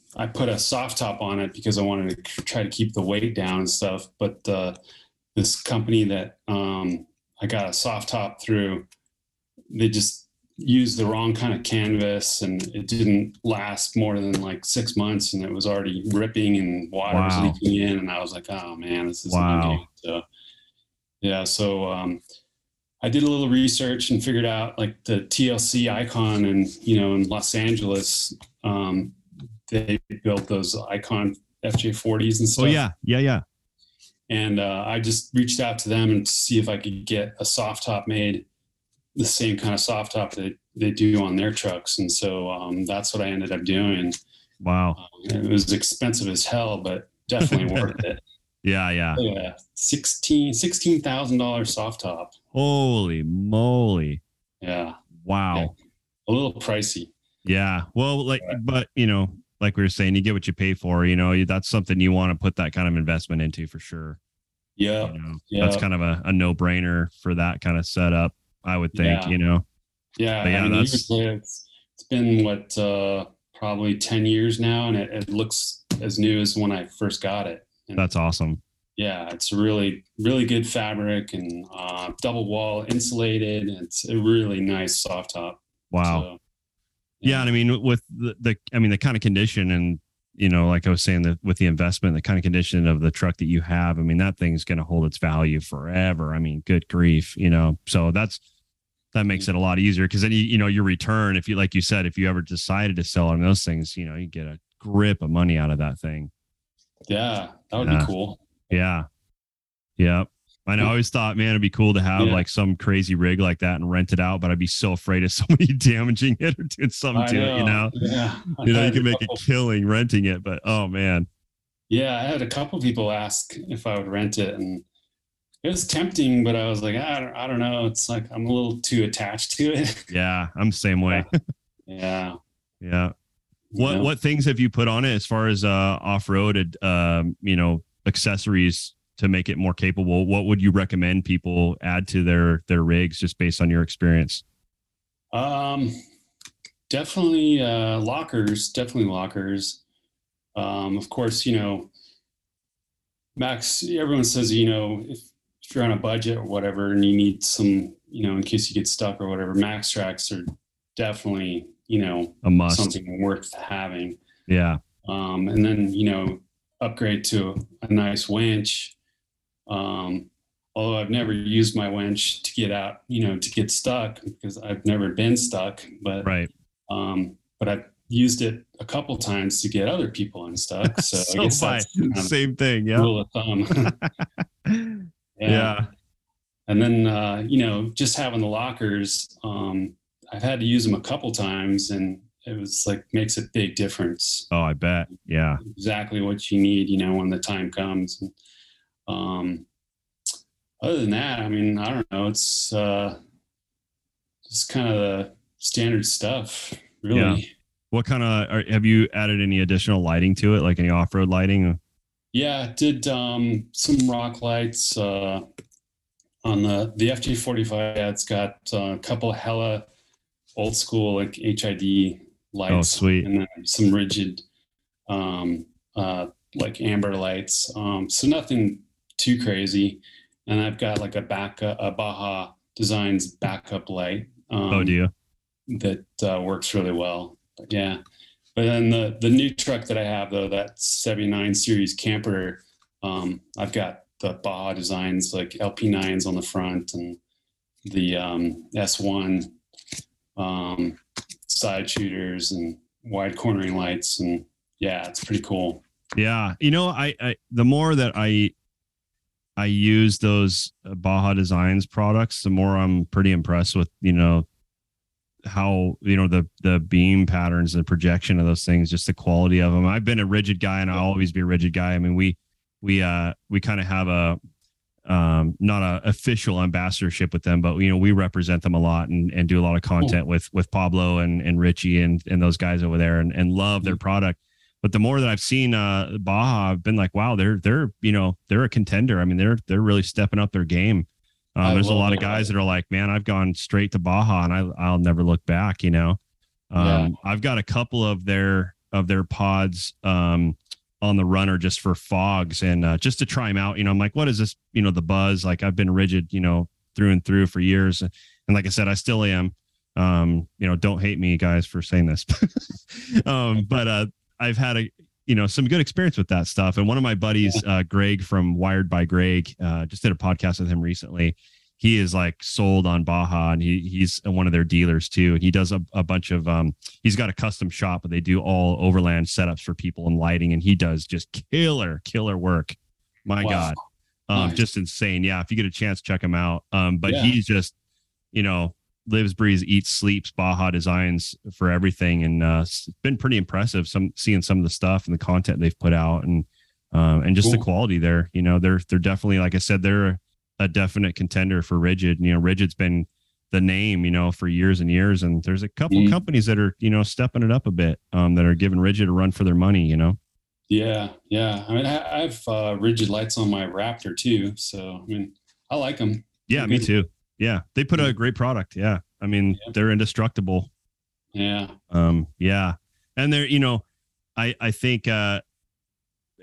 I put a soft top on it because I wanted to try to keep the weight down and stuff. But uh, this company that um, I got a soft top through, they just used the wrong kind of canvas and it didn't last more than like six months and it was already ripping and water Wow. was leaking in and I was like, oh man, this is Wow. So yeah, so um, I did a little research and figured out like the TLC icon and you know in Los Angeles, um, they built those icon FJ40s and stuff. Oh stuff. yeah. Yeah. Yeah. And uh, I just reached out to them and to see if I could get a soft top made, the same kind of soft top that they do on their trucks. And so um, that's what I ended up doing. Wow. It was expensive as hell, but definitely worth it. Yeah. Yeah. Yeah, sixteen sixteen thousand dollars soft top. Holy moly. Yeah, Wow. a little pricey. Yeah. Well, like, but you know, like we were saying, you get what you pay for. You know, that's something you want to put that kind of investment into for sure. Yeah, You know, yeah. that's kind of a, a no brainer for that kind of setup. I would think. Yeah. You know. yeah. But yeah, I mean, that's- it's it's been what uh, probably ten years now, and it, it looks as new as when I first got it. And That's awesome. yeah, it's really really good fabric and uh, double wall insulated. And it's a really nice soft top. Wow. So, yeah. And I mean, with the, the, I mean, the kind of condition and you know, like I was saying, that with the investment, the kind of condition of the truck that you have, I mean, that thing's going to hold its value forever. I mean, good grief, you know. So that's that makes it a lot easier because then you, you know, your return, if you like you said, if you ever decided to sell on those things, you know, you get a grip of money out of that thing. Yeah, that would Yeah. be cool. Yeah. Yep. I. I always thought, man, it'd be cool to have Yeah. like some crazy rig like that and rent it out, but I'd be so afraid of somebody damaging it or doing something I to it, you know? Yeah. I You know, you can make a killing renting it, but oh man. Yeah, I had a couple people ask if I would rent it, and it was tempting, but I was like, I don't, I don't know. It's like I'm a little too attached to it. Yeah, I'm the same way. yeah. Yeah. What Yeah. what things have you put on it as far as uh off-roaded um, you know, accessories to make it more capable? What would you recommend people add to their their rigs just based on your experience? Um, definitely uh, lockers. Definitely lockers. Um, of course, you know, Max. Everyone says you know if if you're on a budget or whatever, and you need some, you know, in case you get stuck or whatever, MAXTRAX are definitely you know A must. something worth having. Yeah. um, and then you know upgrade to a nice winch. Um, although I've never used my winch to get out, you know, to get stuck because I've never been stuck. But Right. um, but I've used it a couple times to get other people unstuck. So, So I guess that's kind of Same thing. Yeah. rule of thumb. yeah. And then uh, you know, just having the lockers, um, I've had to use them a couple times, and it was like makes a big difference. Oh, I bet. Yeah. exactly what you need, you know, when the time comes. And, um, other than that, I mean, I don't know. It's uh, just kind of the standard stuff, really. Yeah. What kind of have you added any additional lighting to it, like any off-road lighting? Yeah, did um, some rock lights uh, on the the FJ forty five. It's got uh, a couple hella old school like HID lights. Oh, sweet. And then some rigid, um, uh, like amber lights. Um, so nothing too crazy. And I've got like a back a Baja Designs backup light. Um, oh, you? that uh, works really well. But yeah, but then the the new truck that I have though, that '79 series camper, um, I've got the Baja designs like LP9s on the front and the um, S1 um, side shooters and wide cornering lights, and yeah, it's pretty cool. Yeah, you know, I, I the more that I I use those uh, Baja Designs products, the more I'm pretty impressed with you know how you know the the beam patterns and projection of those things, just the quality of them. I've been a rigid guy, and I'll always be a rigid guy. I mean, we we uh we kind of have a um not a official ambassadorship with them but you know we represent them a lot and, and do a lot of content with with pablo and and richie and and those guys over there and, and love their product but the more that i've seen uh baja i've been like wow they're they're you know they're a contender i mean they're they're really stepping up their game um, there's a lot of guys that are like man i've gone straight to baja and i i'll never look back you know um Yeah. i've got a couple of their of their pods um on the runner just for fogs and uh, just to try them out. You know, I'm like, what is this? You know, the buzz. Like I've been rigid, you know, through and through for years, and like I said, I still am. Um, you know, don't hate me, guys, for saying this. um, but uh, I've had a you know some good experience with that stuff. And one of my buddies, uh, Greg from Wired by Greg, uh, just did a podcast with him recently. He is like sold on Baja, and he he's one of their dealers too. And he does a, a bunch of um, he's got a custom shop, but they do all overland setups for people and lighting, and he does just killer killer work. My Wow. God, um, Nice. just insane. Yeah, if you get a chance, check him out. Um, but Yeah. he's just you know lives, breathes, eats, sleeps Baja Designs for everything, and uh, it's been pretty impressive. Some seeing some of the stuff and the content they've put out, and um, and just the quality there. You know, they're they're definitely like I said, they're a definite contender for Rigid. You know, Rigid's been the name, you know, for years and years, and there's a couple Mhm. companies that are you know stepping it up a bit, um, that are giving Rigid a run for their money. You know. Yeah, yeah. I mean, I, I have uh, rigid lights on my Raptor too, so I mean, I like them. Yeah, me too. Yeah, they put out a great product. Yeah, I mean, Yeah. they're indestructible. Yeah, um yeah and they're you know i i think uh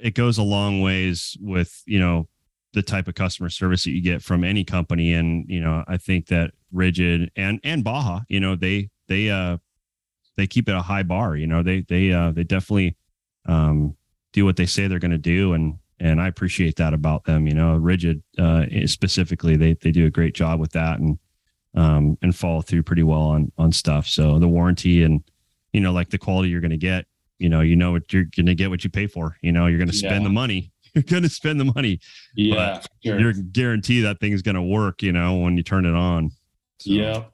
it goes a long ways with you know the type of customer service that you get from any company and you know i think that rigid and and baja you know they they uh they keep it a high bar you know they they uh they definitely um, do what they say they're going to do. And, and I appreciate that about them, you know, rigid, uh, specifically, they, they do a great job with that and, um, and follow through pretty well on, on stuff. So the warranty and, you know, like the quality you're going to get, you know, you know what you're going to get what you pay for, you know, you're going to spend Yeah. the money, you're going to spend the money, Yeah, sure. you're guaranteed that thing's going to work, you know, when you turn it on. So Yep,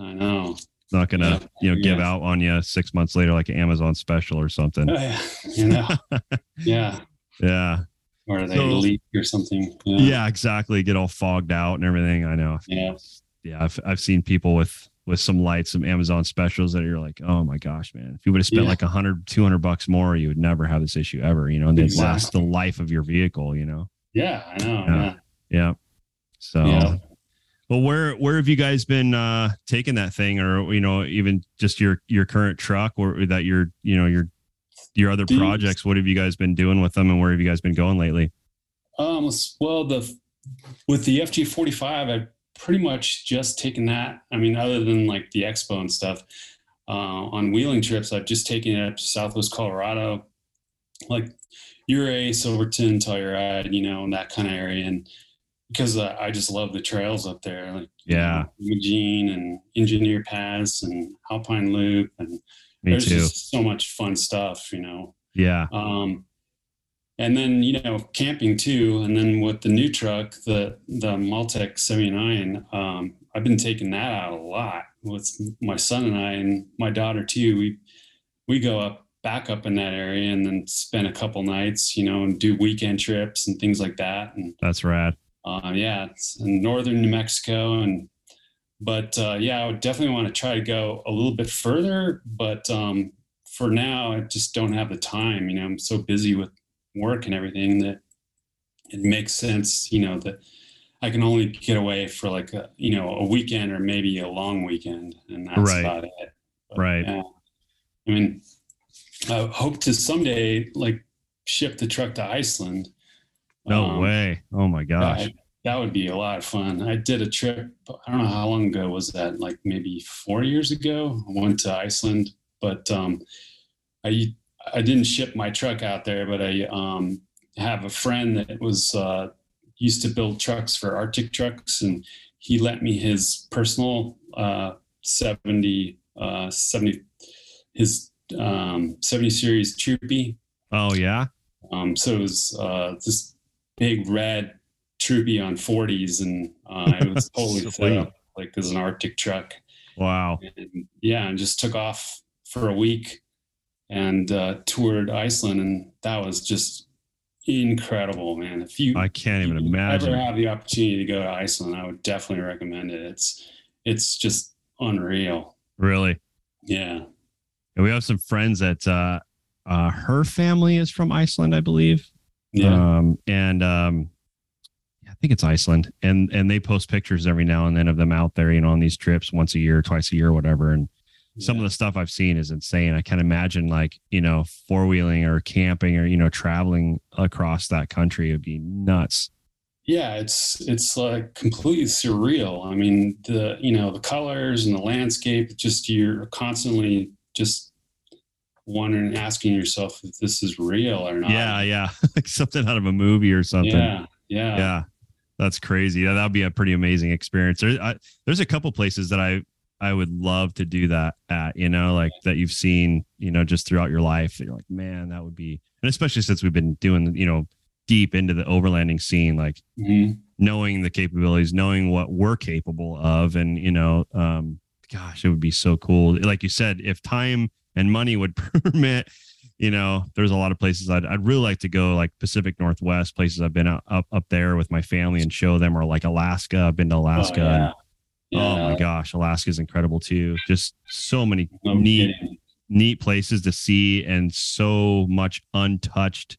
I know. Not going to, Yeah. you know, give Yeah. out on you six months later, like an Amazon special or something. Oh, yeah, you know, yeah, Yeah. Or they So- leak or something. Yeah, exactly. Get all fogged out and everything. I know. yeah, Yeah. I've, I've seen people with, with some lights, some Amazon specials that you're like, oh my gosh, man, if you would have spent Yeah. like a hundred, two hundred bucks more, you would never have this issue ever, you know, and they'd last the life of your vehicle, you know? yeah, I know. Yeah. Yeah. Yeah. So, Yeah. well, where, where have you guys been, uh, taking that thing or, you know, even just your, your current truck or that you're, you know, your, your other These- projects, what have you guys been doing with them and where have you guys been going lately? Um, well, the with the FJ forty five, I've pretty much just taken that. I mean, other than like the expo and stuff, uh, on wheeling trips, I've just taken it up to Southwest Colorado, like Ouray, Silverton, Telluride, you know, that kind of area, and because uh, I just love the trails up there, like Yeah. Imogene and Engineer Pass and Alpine Loop, and Me there's too. just so much fun stuff, you know. Yeah. Um, and then you know camping too. And then with the new truck, the the Maltec 79, um, I've been taking that out a lot with my son and I and my daughter too. We we go up back up in that area and then spend a couple nights, you know, and do weekend trips and things like that. And That's rad. uh, yeah, it's in northern New Mexico, and but uh, yeah, I would definitely want to try to go a little bit further. But um, for now, I just don't have the time. You know, I'm so busy with work and everything that it makes sense. You know that I can only get away for like a you know a weekend or maybe a long weekend, and that's Right. about it. But, Right. Yeah. I mean, I hope to someday like ship the truck to Iceland. No Um, way. Oh my gosh. That would be a lot of fun. I did a trip. I don't know how long ago was that. Like maybe four years ago. I went to Iceland, but um, I I didn't ship my truck out there. But I um, have a friend that was uh, used to build trucks for Arctic Trucks, and he lent me his personal uh, 70, uh, 70 his um, 70 series Troopy. Oh yeah. Um, so it was uh, this big red Troopy on 40s, and uh, it was totally set up like as an Arctic truck. Wow. And, yeah, and just took off for a week and uh, toured Iceland, and that was just incredible, man. If you I can't even if you imagine. ever have the opportunity to go to Iceland, I would definitely recommend it. It's it's just unreal. Really. Yeah. And we have some friends that uh uh her family is from Iceland, I believe. Yeah. Um and um think it's Iceland. And and they post pictures every now and then of them out there, you know, on these trips once a year, twice a year, whatever. And some of the stuff I've seen is insane. I can't imagine like, you know, four wheeling or camping or, you know, traveling across that country would be nuts. yeah it's it's like completely surreal i mean the you know the colors and the landscape just you're constantly just wondering asking yourself if this is real or not Yeah, yeah. like something out of a movie or something. yeah yeah yeah that's crazy. That'd be a pretty amazing experience. There, I, there's a couple places that i i would love to do that at you know like that you've seen you know just throughout your life that you're like man that would be and especially since we've been doing you know deep into the overlanding scene like Mhm. knowing the capabilities knowing what we're capable of and you know um gosh it would be so cool. Like you said if time and money would permit you know there's a lot of places I'd, I'd really like to go like pacific northwest places i've been up, up up there with my family and show them or like alaska. I've been to oh, alaska oh, yeah. and oh my gosh alaska is incredible too. Just so many No neat kidding. neat places to see and so much untouched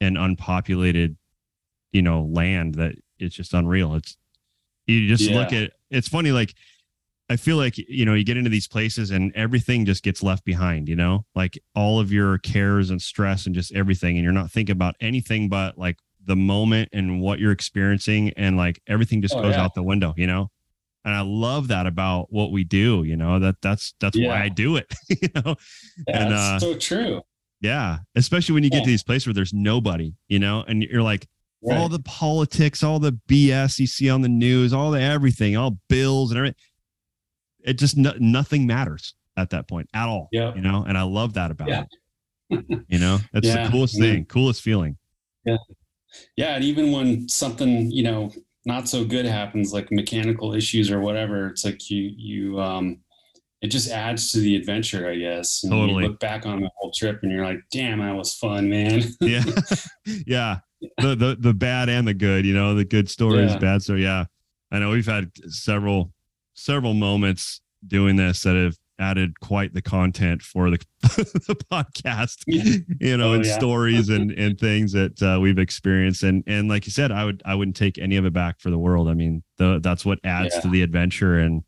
and unpopulated you know land that it's just unreal. It's you just look at it's funny like i feel like you know you get into these places and everything just gets left behind you know? Like all of your cares and stress and just everything and you're not thinking about anything but like the moment and what you're experiencing and like everything just Oh, goes yeah. out the window you know? And i love that about what we do you know? That that's that's Yeah. why i do it you know? Yeah, and, uh, so true. Yeah, especially when you get to these places where there's nobody, you know, and you're like all the politics, all the BS you see on the news, all the everything, all bills and everything. It just no, nothing matters at that point at all. Yeah. You know, and I love that about Yeah. it. You know, that's Yeah. the coolest Yeah. thing, coolest feeling. yeah Yeah. and even when something you know not so good happens like mechanical issues or whatever it's like you you um it just adds to the adventure i guess and Totally. you look back on the whole trip and you're like damn that was fun man Yeah. yeah. The, the the bad and the good, you know, the good stories, Yeah. bad story. Yeah. I know we've had several several moments doing this that have added quite the content for the, the podcast you know Oh, and yeah. stories and and things that uh, we've experienced. And and like you said i would i wouldn't take any of it back for the world. I mean the, that's what adds to the adventure and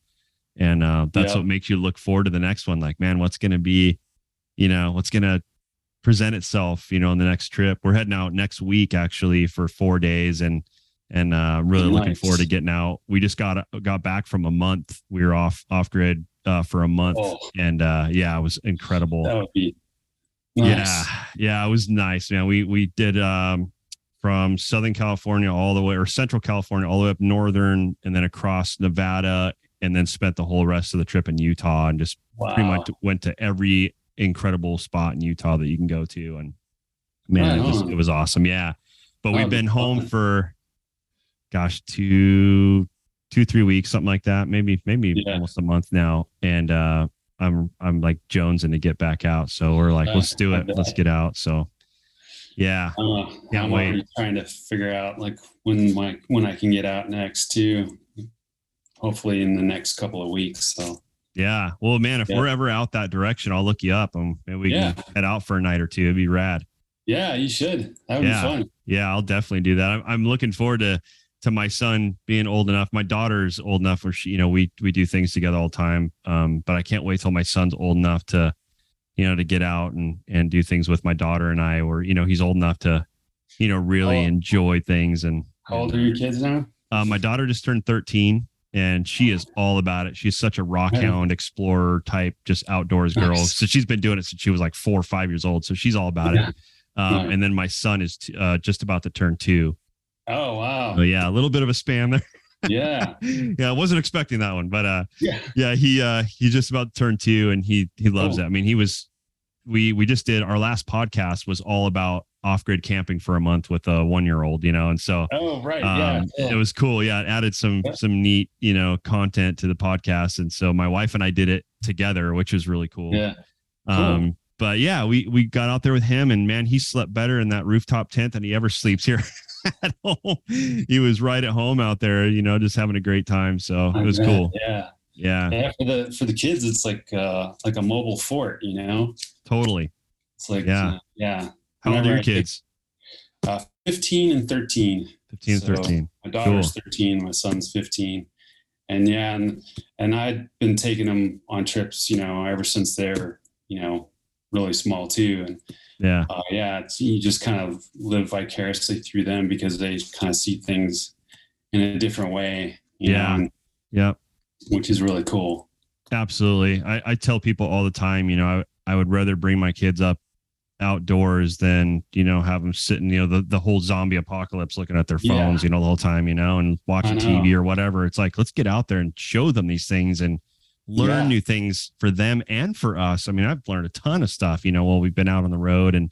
and uh, that's Yeah. what makes you look forward to the next one. Like man what's going to be you know what's going to present itself you know on the next trip? We're heading out next week actually for four days. And and uh really looking forward to getting out we just got got back from a month we were off off grid uh for a month Oh. and uh yeah it was incredible that would be nice. yeah, yeah, it was nice, man. We we did um from Southern California all the way or Central California all the way up northern and then across Nevada and then spent the whole rest of the trip in Utah and just pretty much went to every incredible spot in Utah that you can go to and man, Right it was it was awesome. Yeah. But we've been home fun. for gosh, two two three weeks something like that. Maybe maybe Yeah. almost a month now and uh I'm I'm like jonesing to get back out. So we're like, Uh, let's do it. Let's get out. So yeah. Uh, I'm wait. already trying to figure out like when my when I can get out next too. Hopefully in the next couple of weeks. So Yeah. Well, man, if Yeah. we're ever out that direction, I'll look you up and maybe we Yeah. can head out for a night or two. It'd be rad. yeah, you should. That would Yeah. be fun. Yeah, I'll definitely do that. I'm, I'm looking forward to to my son being old enough. My daughter's old enough where she, you know, we we do things together all the time. Um, but I can't wait till my son's old enough to, you know, to get out and and do things with my daughter and I, or you know, he's old enough to, you know, really Oh. enjoy things. And How old are your kids now? uh, my daughter just turned 13 and she is all about it. She's such a rock Yeah. hound explorer type, just outdoors girl. Nice. So she's been doing it since she was like four or five years old. So she's all about Yeah. it. Um, Nice. And then my son is t- uh, just about to turn two. Oh wow. So yeah, a little bit of a span there. Yeah. yeah, I wasn't expecting that one, but uh, Yeah. yeah, he uh, he's just about turned two, and he he loves Cool. it. I mean, he was we we just did our last podcast was all about off grid camping for a month with a one year old, you know, and so Oh right. yeah. um, yeah. it was cool. Yeah, it added some Yeah. some neat you know content to the podcast, and so my wife and I did it together, which was really cool. yeah. cool. Um, but yeah, we we got out there with him, and man, he slept better in that rooftop tent than he ever sleeps here at home. He was right at home out there, you know, just having a great time. So it was bet. cool. Yeah. Yeah, Yeah. For the for the kids, it's like uh like a mobile fort, you know? totally. It's like Yeah. uh, yeah. How old are your I think- kids? Uh, 15 and 13. 15 and So, 13. My daughter's 13, my son's 15. And yeah, and and I'd been taking them on trips, you know, ever since they're, you know, really small too. And Yeah. uh, yeah, it's, you just kind of live vicariously through them because they kind of see things in a different way. know, Yeah. and- Yep. which is really cool. Absolutely. I, I tell people all the time, you know, I, I would rather bring my kids up outdoors than, you know, have them sitting, you know, the, the whole zombie apocalypse looking at their Yeah. phones, you know, the whole time, you know, and watching know. TV or whatever. It's like, let's get out there and show them these things and learn Yeah. new things for them and for us. I mean, I've learned a ton of stuff, you know, while we've been out on the road and,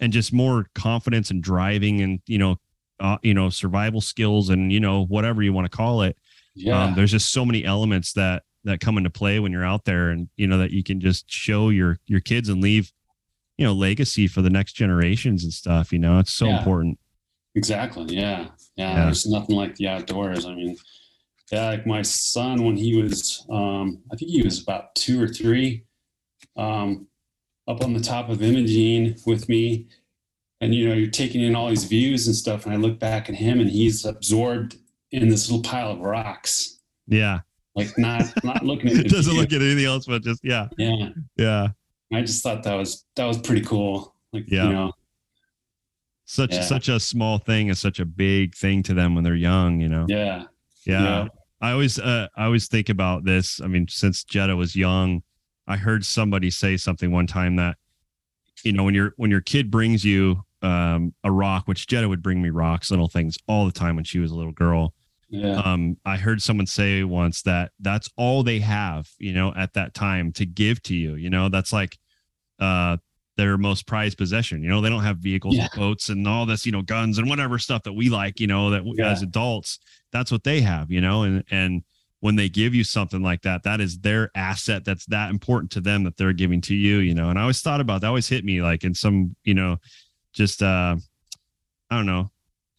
and just more confidence and driving and, you know, uh, you know, survival skills and, you know, whatever you want to call it Yeah. um, there's just so many elements that that come into play when you're out there and you know that you can just show your your kids and leave you know legacy for the next generations and stuff you know it's so Yeah. important Exactly. Yeah. yeah. Yeah. There's nothing like the outdoors. I mean, yeah, like my son, when he was, um, I think he was about two or three, um, up on the top of Imogene with me. And, you know, you're taking in all these views and stuff. And I look back at him and he's absorbed in this little pile of rocks, yeah like not, not looking at it doesn't view. look at anything else but just yeah Yeah. yeah I just thought that was, that was pretty cool. Like, Yeah. you know, such Yeah. such a small thing is such a big thing to them when they're young you know yeah. yeah, Yeah. I always uh, i always think about this i mean since jetta was young i heard somebody say something one time that you know when your when your kid brings you um, a rock, which Jetta would bring me rocks, little things all the time when she was a little girl. Yeah. Um, I heard someone say once that that's all they have, you know, at that time to give to you. You know, that's like uh their most prized possession. You know, they don't have vehicles, Yeah. and boats, and all this, you know, guns and whatever stuff that we like. You know, that we, Yeah. as adults, that's what they have. You know, and and when they give you something like that, that is their asset. That's that important to them that they're giving to you. You know, and I always thought about that. Always hit me like in some, you know, just uh, I don't know,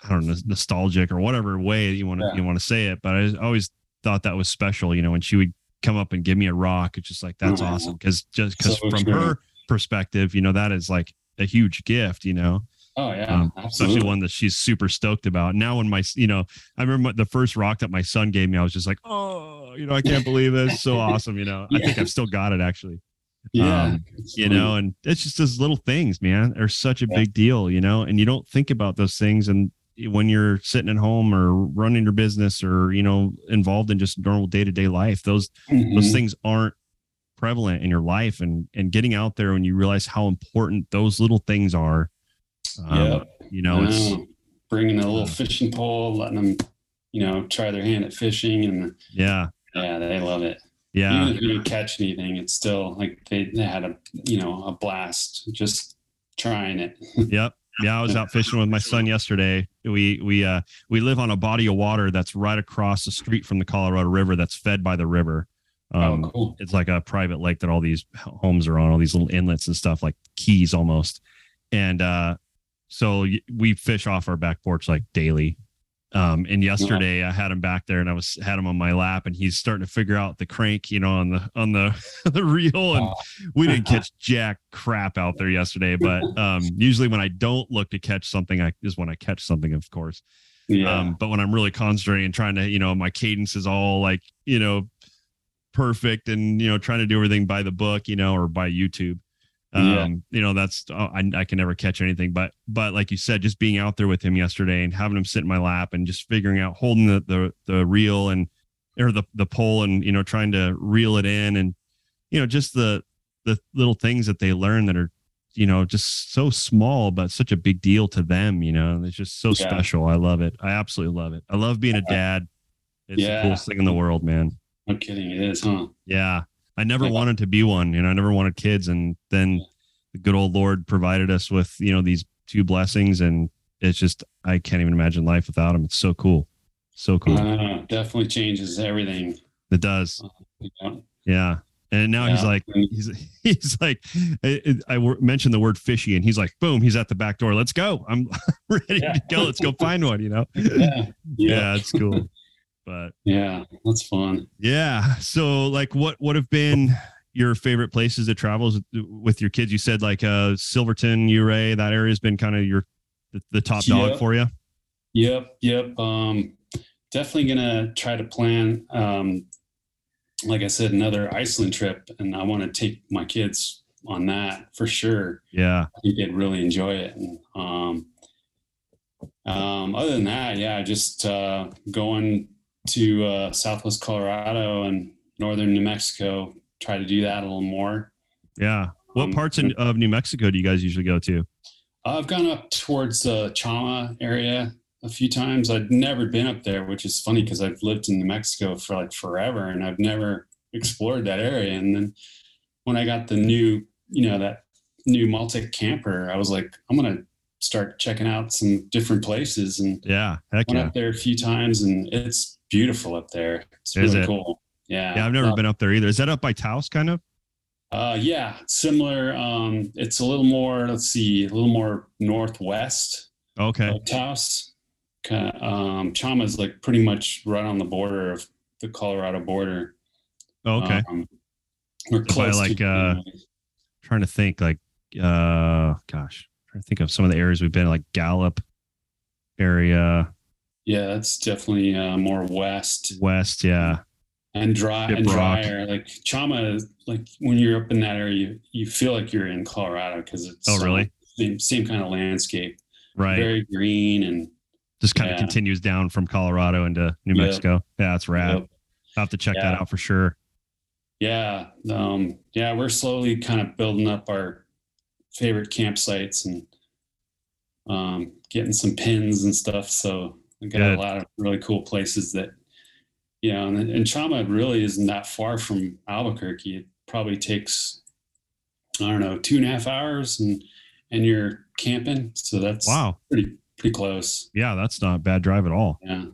I don't know, nostalgic or whatever way you want to Yeah. you want to say it. But I always thought that was special. You know, when she would come up and give me a rock, it's just like that's Mhm. awesome because just because So from true. her perspective, you know, that is like a huge gift. You know, Oh yeah, um, especially one that she's super stoked about. Now, when my, you know, I remember the first rock that my son gave me, I was just like, oh, you know, I can't believe this. So awesome. You know, I think I've still got it actually. yeah, um, You know, and it's just those little things, man. They're such a Yeah. big deal, you know, and you don't think about those things. And when you're sitting at home or running your business or, you know, involved in just normal day to day life, those, those Mhm. things aren't prevalent in your life and and getting out there when you realize how important those little things are um, Yep. you know it's Yeah. bringing a little fishing pole, letting them, you know, try their hand at fishing, and yeah yeah, they love it. yeah Even if you don't catch anything, it's still like they, they had a you know a blast just trying it. yep yeah i was out fishing with my son yesterday we we uh we live on a body of water that's right across the street from the colorado river that's fed by the river um oh, cool. it's like a private lake that all these homes are on all these little inlets and stuff like keys almost. And uh so we fish off our back porch like daily. Um and yesterday i had him back there and i was had him on my lap and he's starting to figure out the crank you know on the on the the reel. And we didn't catch jack crap out there yesterday but um usually when i don't look to catch something i is when i catch something of course. Yeah. um, but when I'm really concentrating and trying to, you know, my cadence is all like, you know, perfect and, you know, trying to do everything by the book, you know, or by YouTube. Um, Yeah. you know, that's, oh, I, I can never catch anything, but, but like you said, just being out there with him yesterday and having him sit in my lap and just figuring out holding the, the, the reel and, or the, the pole and, you know, trying to reel it in and, you know, just the, the little things that they learn that are, you know, just so small, but such a big deal to them, you know, it's just so Yeah. special. I love it. I absolutely love it. I love being a dad. It's Yeah. the coolest thing in the world, man. No kidding, it is, huh? Yeah. I never Yeah. wanted to be one, you know, I never wanted kids. And then the good old Lord provided us with, you know, these two blessings. And it's just, I can't even imagine life without them. It's so cool. So cool. Uh, definitely changes everything. it does. you know? Yeah. And now he's like, he's he's like, I, I mentioned the word fishy, and he's like, boom, he's at the back door. Let's go. I'm ready Yeah. to go. Let's go find one. You know? Yeah, Yeah, it's cool. But yeah, that's fun. yeah, so like, what what have been your favorite places to travel with your kids? You said like uh Silverton, Ouray, that area has been kind of your the, the top dog Yeah. for you. Yep, yep. Um, definitely gonna try to plan. Um, like I said, another Iceland trip, and I want to take my kids on that for sure. Yeah, I think they'd really enjoy it. And, um, um, other than that, yeah, just uh, going to uh, Southwest Colorado and northern New Mexico. Try to do that a little more. yeah. What Um, parts in, of New Mexico do you guys usually go to? I've gone up towards the Chama area a few times. I'd never been up there, which is funny because I've lived in New Mexico for like forever and I've never explored that area. And then when I got the new, you know, that new Maltic camper, I was like, I'm gonna start checking out some different places and Yeah, heck went yeah. up there a few times and it's beautiful up there. It's Is really it? cool. Yeah. Yeah, I've never Uh, been up there either. Is that up by Taos, kind of? uh, yeah, similar. Um, it's a little more, let's see, a little more northwest Okay. of Taos. Kind of, um, Chama is like pretty much right on the border of the Colorado border. okay. Um, we're close like, to, uh, trying to think like uh gosh trying to think of some of the areas we've been like gallup area yeah, that's definitely uh, more west west yeah and dry and Rock. drier. Like Chama, like when you're up in that area, you, you feel like you're in Colorado because it's Oh, really? same, same kind of landscape, right very green and just kind of yeah. continues down from colorado into new Yep. mexico yeah that's rad Yep. i'll have to check that out for sure Yeah, um, yeah, we're slowly kind of building up our favorite campsites and um, getting some pins and stuff. So I got Good. a lot of really cool places that, you know, and, and Chama really isn't that far from Albuquerque. It probably takes, I don't know, two and a half hours and, and you're camping. So that's Wow. pretty, pretty close. Yeah, that's not a bad drive at all. Yeah.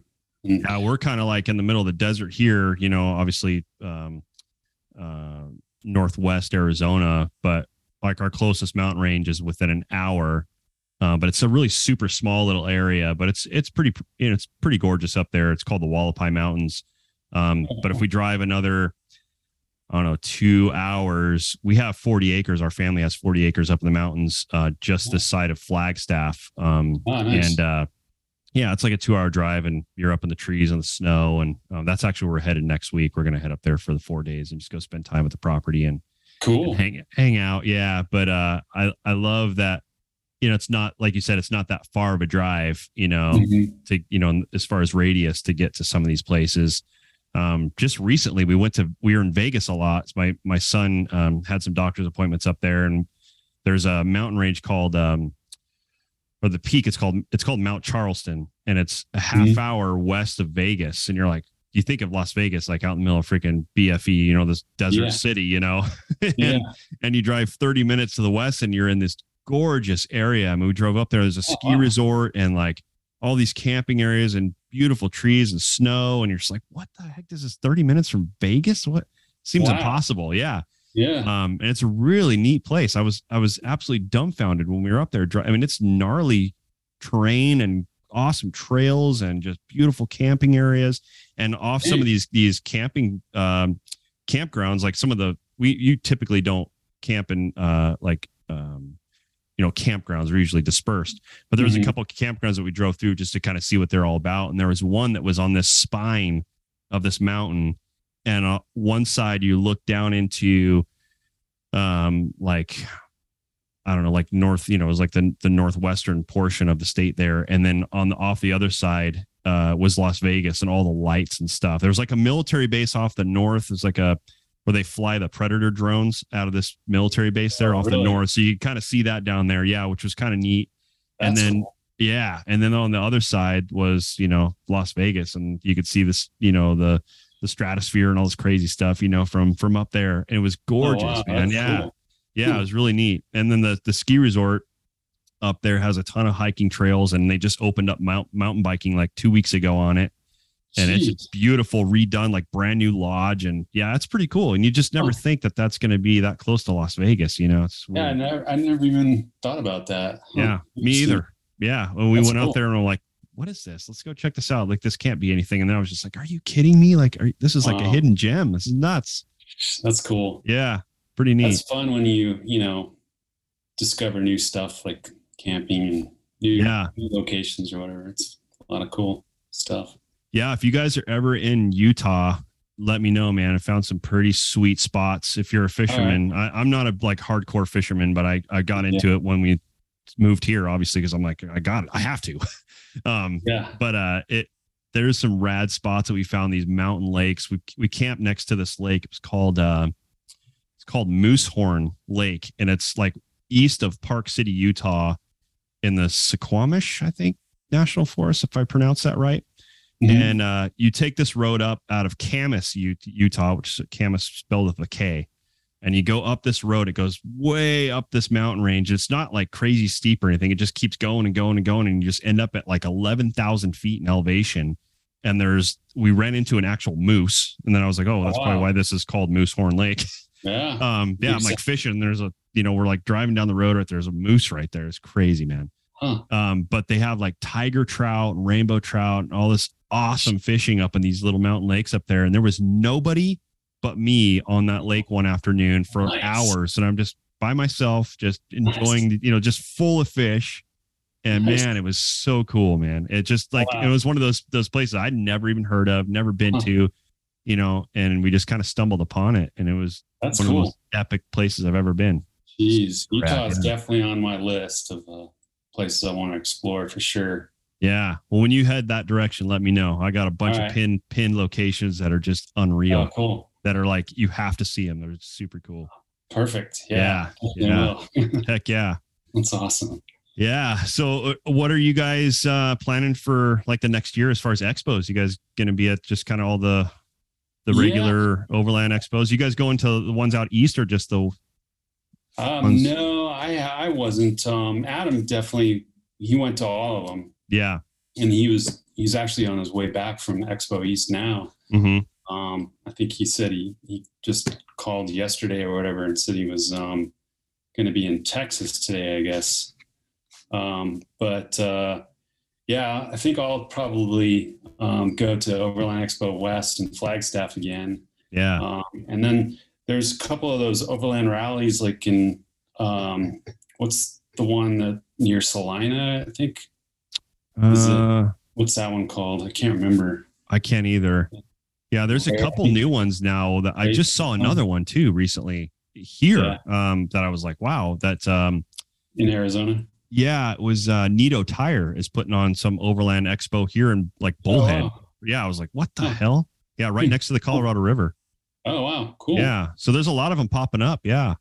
And- Yeah, we're kind of like in the middle of the desert here, you know, obviously um uh northwest Arizona, but like our closest mountain range is within an hour. Uh, but it's a really super small little area, but it's it's pretty you know, it's pretty gorgeous up there. It's called the Hualapai Mountains. Um, but if we drive another I don't know, two hours. We have 40 acres. Our family has 40 acres up in the mountains, uh, just this side of Flagstaff. Um, Oh, nice. and uh, yeah, it's like a two hour drive, and you're up in the trees and the snow. And um, that's actually where we're headed next week. We're going to head up there for the four days and just go spend time with the property and, Cool. and hang hang out. Yeah, but uh, I I love that. You know, it's not like you said, it's not that far of a drive. You know, Mhm. to you know as far as radius to get to some of these places um just recently we went to we were in vegas a lot my my son um had some doctor's appointments up there and there's a mountain range called um or the peak it's called it's called mount charleston and it's a half Mhm. hour west of vegas and you're like you think of las vegas like out in the middle of freaking bfe you know this desert Yeah. city you know and, Yeah. and you drive 30 minutes to the west and you're in this gorgeous area. I mean we drove up there. There's a ski wow. resort and like all these camping areas and beautiful trees and snow and you're just like what the heck? Is this 30 minutes from vegas? What? Seems Wow. impossible yeah. Yeah. um and it's a really neat place. I was i was absolutely dumbfounded when we were up there i mean it's gnarly terrain and awesome trails and just beautiful camping areas. And off some of these these camping um campgrounds like some of the we you typically don't camp in uh like um you know campgrounds are usually dispersed but there was a Mhm. couple of campgrounds that we drove through just to kind of see what they're all about and there was one that was on this spine of this mountain and uh, one side you look down into um like I don't know, like north, you know, it was like the the northwestern portion of the state there, and then on the off the other side uh, was Las Vegas and all the lights and stuff. There was like a military base off the north. There's like a where they fly the Predator drones out of this military base there Oh, off the north. So you kind of see that down there, yeah, which was kind of neat. and then cool. yeah, and then on the other side was you know Las Vegas, and you could see this, you know, the the stratosphere and all this crazy stuff, you know, from from up there. And it was gorgeous, Oh, wow, man. that's Yeah. cool. Yeah, it was really neat. And then the the ski resort up there has a ton of hiking trails, and they just opened up mount, mountain biking like two weeks ago on it. And it's Jeez. beautiful, redone, like brand new lodge, and yeah, it's pretty cool. And you just never think that that's going to be that close to Las Vegas, you know? It's Yeah, I never, I never even thought about that. Yeah, me either. Yeah, when we That's went cool. out there and we're like, "What is this? Let's go check this out." Like, this can't be anything. And then I was just like, "Are you kidding me? Like, are, this is like a hidden gem. This is nuts." That's cool. Yeah, pretty neat. That's fun when you, you know, discover new stuff like camping and new, Yeah. new locations or whatever. It's a lot of cool stuff. Yeah, if you guys are ever in Utah, let me know, man. I found some pretty sweet spots. If you're a fisherman, I, I'm not a like hardcore fisherman, but I I got into it when we moved here, obviously, because I'm like, I got it, I have to. um, Yeah. but uh, it there's some rad spots that we found these mountain lakes. We we camped next to this lake. It was called uh, it's called Moosehorn Lake, and it's like east of Park City, Utah, in the Suquamish, I think, National Forest, if I pronounce that right Mhm. and uh, you take this road up out of Kamas, Utah, which is Kamas spelled with a K, and you go up this road. It goes way up this mountain range. It's not like crazy steep or anything. It just keeps going and going and going, and you just end up at like eleven thousand feet in elevation. And there's we ran into an actual moose, and then I was like, oh, that's probably wow. why this is called Moosehorn Lake. yeah. Um, yeah, I'm like fishing. There's a, you know, we're like driving down the road. Right there's a moose right there. It's crazy, man. Huh. Um, but they have like tiger trout and rainbow trout and all this awesome fishing up in these little mountain lakes up there. And there was nobody but me on that lake one afternoon for Nice. hours. And I'm just by myself, just enjoying, you know, just full of fish. And Nice. man, it was so cool, man. It just like Wow. it was one of those those places I'd never even heard of, never been Huh. to, you know, and we just kind of stumbled upon it. And it was That's one of the cool. most epic places I've ever been. Jeez. Utah is definitely on my list of uh, places I want to explore for sure. Yeah. Well, when you head that direction, let me know. I got a bunch All of pin pin locations that are just unreal. Oh, cool. That are like you have to see them. They're super cool. Perfect. Yeah. Yeah. yeah. Heck yeah. That's awesome. Yeah. So, uh, what are you guys uh, planning for like the next year as far as expos? You guys going to be at just kind of all the the regular yeah. overland expos? You guys going to the ones out east or just the? Um, ones? No, I I wasn't. Um, Adam definitely he went to all of them. Yeah. And he was he's actually on his way back from Expo East now. Mm-hmm. Um, I think he said he he just called yesterday or whatever and said he was um, going to be in Texas today, I guess. Um, but uh, yeah, I think I'll probably um, go to Overland Expo West and Flagstaff again. Yeah. Um, and then there's a couple of those overland rallies, like in um, what's the one that near Salina, I think. Uh, it, what's that one called? I can't remember. I can't either. Yeah, there's a couple new ones now that I just saw another one too recently here. Yeah. Um, that I was like, wow, that's um in Arizona. Yeah, it was uh Nitto Tire is putting on some Overland Expo here in like Bullhead. Oh, wow. Yeah, I was like, what the oh. hell? Yeah, right next to the Colorado River. Oh wow, cool. Yeah, so there's a lot of them popping up. Yeah.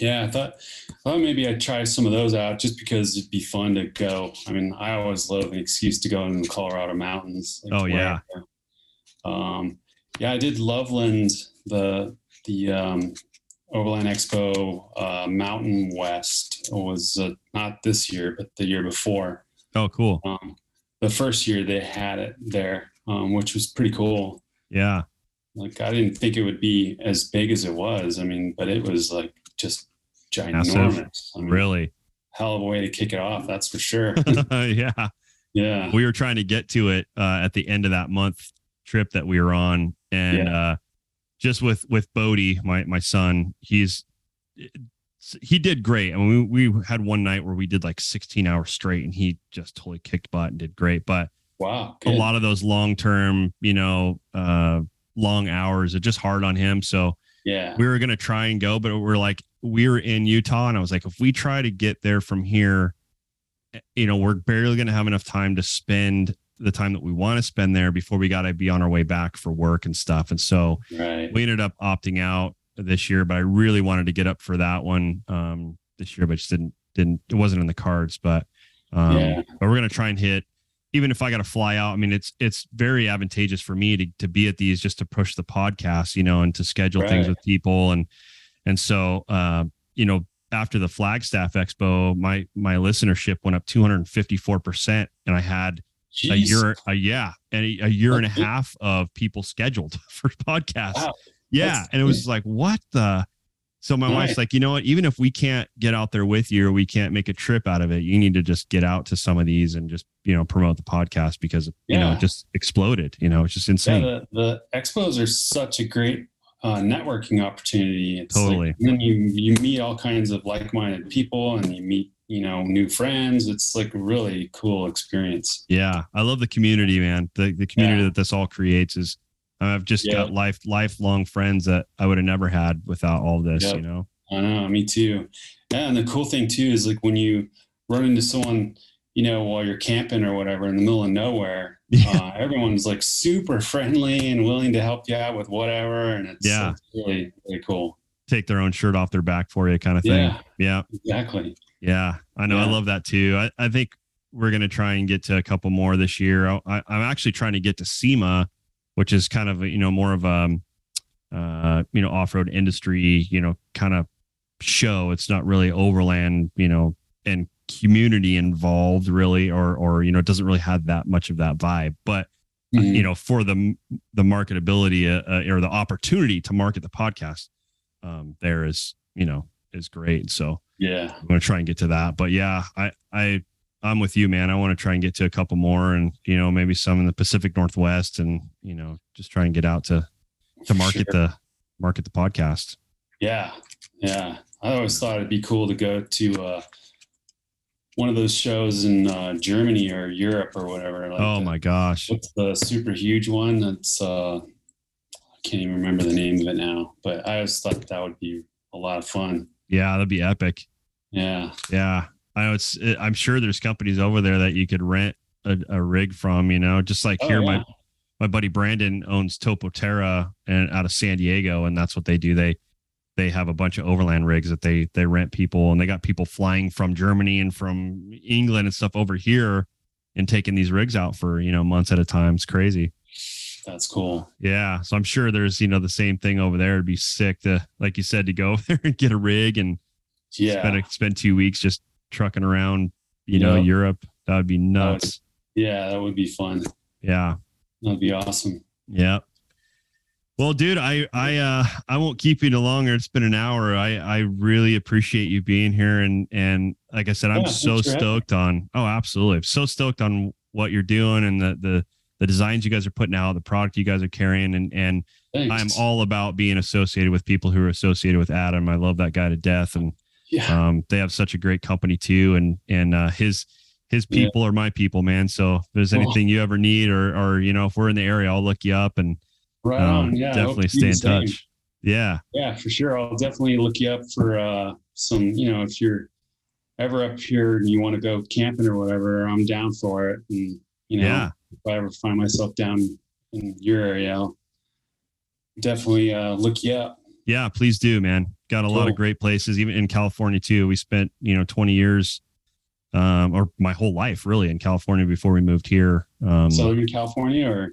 Yeah, I thought I thought maybe I'd try some of those out just because it'd be fun to go. I mean, I always love an excuse to go in the Colorado mountains. Like oh yeah. Um, yeah, I did Loveland, the the um, Overland Expo uh, Mountain West was uh, not this year, but the year before. Oh, cool. Um, the first year they had it there, um, which was pretty cool. Yeah. Like I didn't think it would be as big as it was. I mean, but it was like just ginormous. I mean, really? Hell of a way to kick it off, that's for sure. yeah. Yeah. We were trying to get to it uh, at the end of that month trip that we were on. And yeah. uh, just with with Bodie, my my son, he's he did great. I mean, we, we had one night where we did like 16 hours straight and he just totally kicked butt and did great. But wow, good. a lot of those long term, you know, uh, long hours are just hard on him. So yeah, we were gonna try and go, but we're like, we were in Utah, and I was like, if we try to get there from here, you know, we're barely gonna have enough time to spend the time that we want to spend there before we got to be on our way back for work and stuff. And so right. we ended up opting out this year, but I really wanted to get up for that one um, this year, but just didn't didn't it wasn't in the cards. But um, yeah. but we're gonna try and hit. Even if I got to fly out, I mean, it's it's very advantageous for me to to be at these just to push the podcast, you know, and to schedule right. things with people and and so uh, you know after the Flagstaff Expo, my my listenership went up 254 percent, and I had Jeez. a year, a, yeah, and a, a year and a half of people scheduled for podcasts. Wow. Yeah, That's and it was like, what the? So my wife's like, you know what? Even if we can't get out there with you, or we can't make a trip out of it, you need to just get out to some of these and just you know promote the podcast because you know it just exploded. You know, it's just insane. Yeah, the, the expos are such a great uh, networking opportunity. It's totally. Like, then you you meet all kinds of like minded people, and you meet you know new friends it's like a really cool experience yeah i love the community man the, the community yeah. that this all creates is i've just yeah. got life lifelong friends that i would have never had without all this yep. you know i know me too yeah and the cool thing too is like when you run into someone you know while you're camping or whatever in the middle of nowhere yeah. uh, everyone's like super friendly and willing to help you out with whatever and it's, yeah. it's really really cool take their own shirt off their back for you kind of thing yeah, yeah. exactly yeah, I know. Yeah. I love that too. I, I think we're going to try and get to a couple more this year. I, am actually trying to get to SEMA, which is kind of, a, you know, more of a, um, uh, you know, off-road industry, you know, kind of show. It's not really overland, you know, and community involved really, or, or, you know, it doesn't really have that much of that vibe, but mm-hmm. uh, you know, for the, the marketability uh, uh, or the opportunity to market the podcast, um, there is, you know, is great. So, yeah. I'm going to try and get to that. But yeah, I, I, I'm with you, man. I want to try and get to a couple more and, you know, maybe some in the Pacific Northwest and, you know, just try and get out to, to market sure. the, market the podcast. Yeah. Yeah. I always thought it'd be cool to go to, uh, one of those shows in uh, Germany or Europe or whatever. Like oh my gosh. What's the super huge one? That's, uh, I can't even remember the name of it now, but I always thought that would be a lot of fun. Yeah, that'd be epic. Yeah. Yeah. I know it's, it, I'm sure there's companies over there that you could rent a, a rig from, you know, just like oh, here, yeah. my, my buddy Brandon owns Topoterra and out of San Diego. And that's what they do. They, they have a bunch of overland rigs that they they rent people, and they got people flying from Germany and from England and stuff over here, and taking these rigs out for you know months at a time. It's crazy. That's cool. Yeah, so I'm sure there's you know the same thing over there. It'd be sick to, like you said, to go over there and get a rig and Yeah. spend a, spend two weeks just trucking around, you know, Europe. That would be nuts. Yeah, that would be fun. Yeah. That'd be awesome. Yeah. Well, dude, I I uh I won't keep you no longer. It's been an hour. I I really appreciate you being here and and like I said, I'm Yeah, so thanks for having stoked on. Oh, absolutely. I'm so stoked on what you're doing and the the the designs you guys are putting out, the product you guys are carrying, and and Thanks. I'm all about being associated with people who are associated with Adam. I love that guy to death, and Yeah. um, they have such a great company too, and and uh, his his Yeah. people are my people, man. So if there's anything you ever need, or or you know, if we're in the area, I'll look you up and Right um, on. Yeah. Definitely stay in same. touch. Yeah, Yeah, for sure. I'll definitely look you up for uh, some, you know, if you're ever up here and you want to go camping or whatever, I'm down for it. And, you know, Yeah. if I ever find myself down in your area, I'll definitely uh, look you up. yeah. Please do, man. Got a lot of great places, even in California too. We spent you know 20 years, um, or my whole life really in California before we moved here. Um, Southern California or,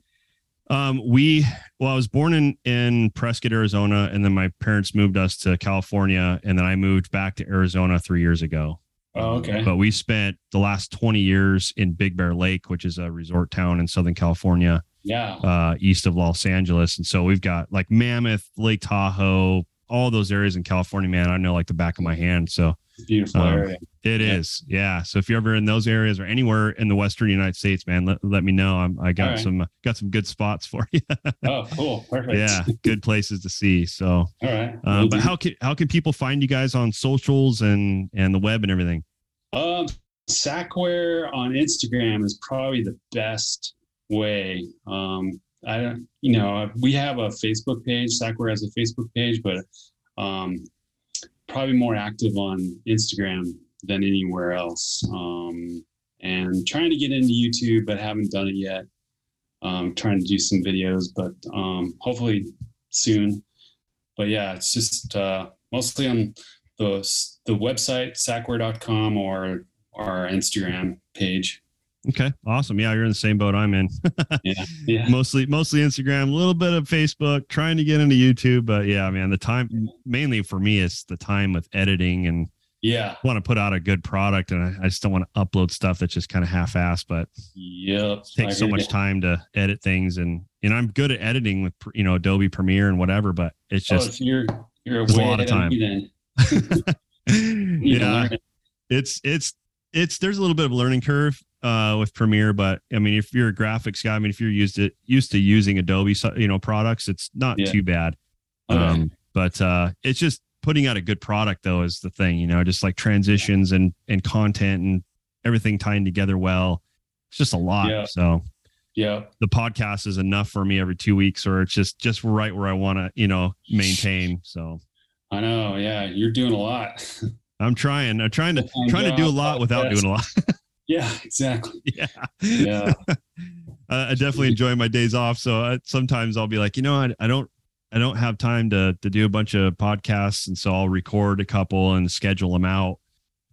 Um, we well, I was born in in Prescott, Arizona, and then my parents moved us to California, and then I moved back to Arizona three years ago. oh, okay. But we spent the last twenty years in Big Bear Lake, which is a resort town in Southern California, Yeah. uh, east of Los Angeles, and so we've got like Mammoth, Lake Tahoe, all those areas in California. Man, I know like the back of my hand. So Beautiful um, area. it is, yeah. So if you're ever in those areas or anywhere in the Western United States, man, let, let me know. I'm, I got right. some got some good spots for you. Oh, cool. Perfect. yeah, good places to see. So, All right. uh, but do. how can how can people find you guys on socials and and the web and everything? Um, Sackwear on Instagram is probably the best way. Um, I don't, you know, we have a Facebook page. Sackwear has a Facebook page, but um, probably more active on Instagram than anywhere else. Um, and trying to get into YouTube, but haven't done it yet. Um, trying to do some videos, but um, hopefully soon. But yeah, it's just uh, mostly on the the website sackwear.com or our Instagram page. Okay, awesome. Yeah, you're in the same boat I'm in. Yeah, yeah, mostly mostly Instagram, a little bit of Facebook, trying to get into YouTube, but yeah, man, the time mainly for me is the time with editing and yeah, want to put out a good product and I, I just don't want to upload stuff that's just kind of half-assed, but yep. it takes so much time to edit things and and I'm good at editing with you know Adobe Premiere and whatever, but it's Oh, just if you're you're It's a lot of time. me then. You need to yeah, it's it's it's there's a little bit of a learning curve uh with Premiere, but I mean if you're a graphics guy, I mean if you're used to used to using Adobe you know products, it's not Yeah. too bad. Okay. Um but uh it's just putting out a good product though is the thing, you know, just like transitions and and content and everything tying together well. It's just a lot. Yeah. So yeah, the podcast is enough for me every two weeks or it's just just right where I want to, you know, maintain. So I know. Yeah, you're doing a lot. I'm trying. I'm trying to trying to do a lot without doing a lot. yeah, exactly. yeah. Yeah. I I definitely enjoy my days off. So I, sometimes I'll be like, you know, I, I don't, I don't have time to to do a bunch of podcasts, and so I'll record a couple and schedule them out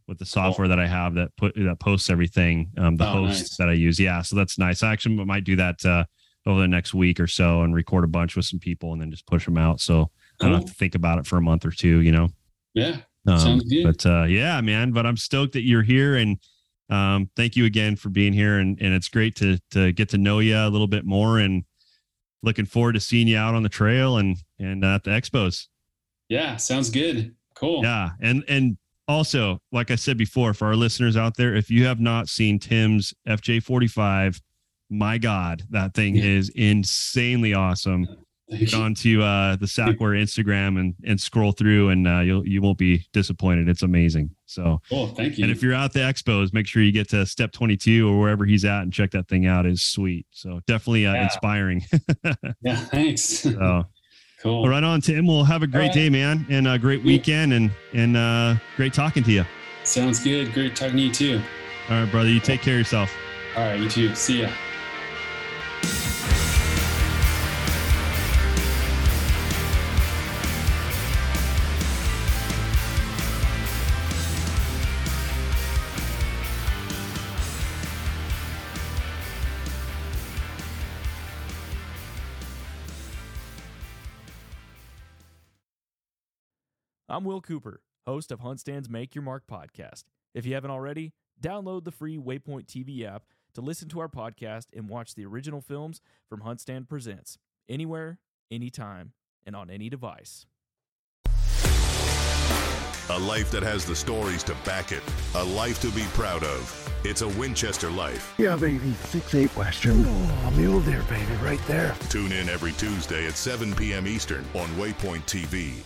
with the software that I have that put that posts everything. Um, the Oh, hosts nice. that I use, yeah. So that's nice. I actually might do that uh, over the next week or so and record a bunch with some people and then just push them out. So I don't have to think about it for a month or two. You know. Yeah. Um, Sounds good. But uh, yeah, man. But I'm stoked that you're here, and um, thank you again for being here. And and it's great to to get to know you a little bit more, and looking forward to seeing you out on the trail and and uh, at the expos. Yeah. Sounds good. Cool. Yeah, and and also, like I said before, for our listeners out there, if you have not seen Tim's FJ45, my God, that thing Yeah. is insanely awesome. Get onto uh, the Sackwear Instagram and and scroll through, and uh, you'll you won't be disappointed. It's amazing. So. Cool. Thank you. And if you're out the expos, make sure you get to step 22 or wherever he's at and check that thing out. Is sweet. So definitely uh, Yeah. inspiring. yeah. Thanks. so cool. well, right on, Tim. Well, have a great right. day, man, and a great weekend, and and uh, great talking to you. Sounds good. Great talking to you too. All right, brother. You take care of yourself. All right. You too. See ya. I'm Will Cooper, host of HuntStand's Make Your Mark podcast. If you haven't already, download the free Waypoint TV app to listen to our podcast and watch the original films from HuntStand Presents anywhere, anytime, and on any device. A life that has the stories to back it. A life to be proud of. It's a Winchester life. Yeah, baby. Six eight Western. Oh, mule deer, baby, right there. Tune in every Tuesday at 7 p.m. Eastern on Waypoint TV.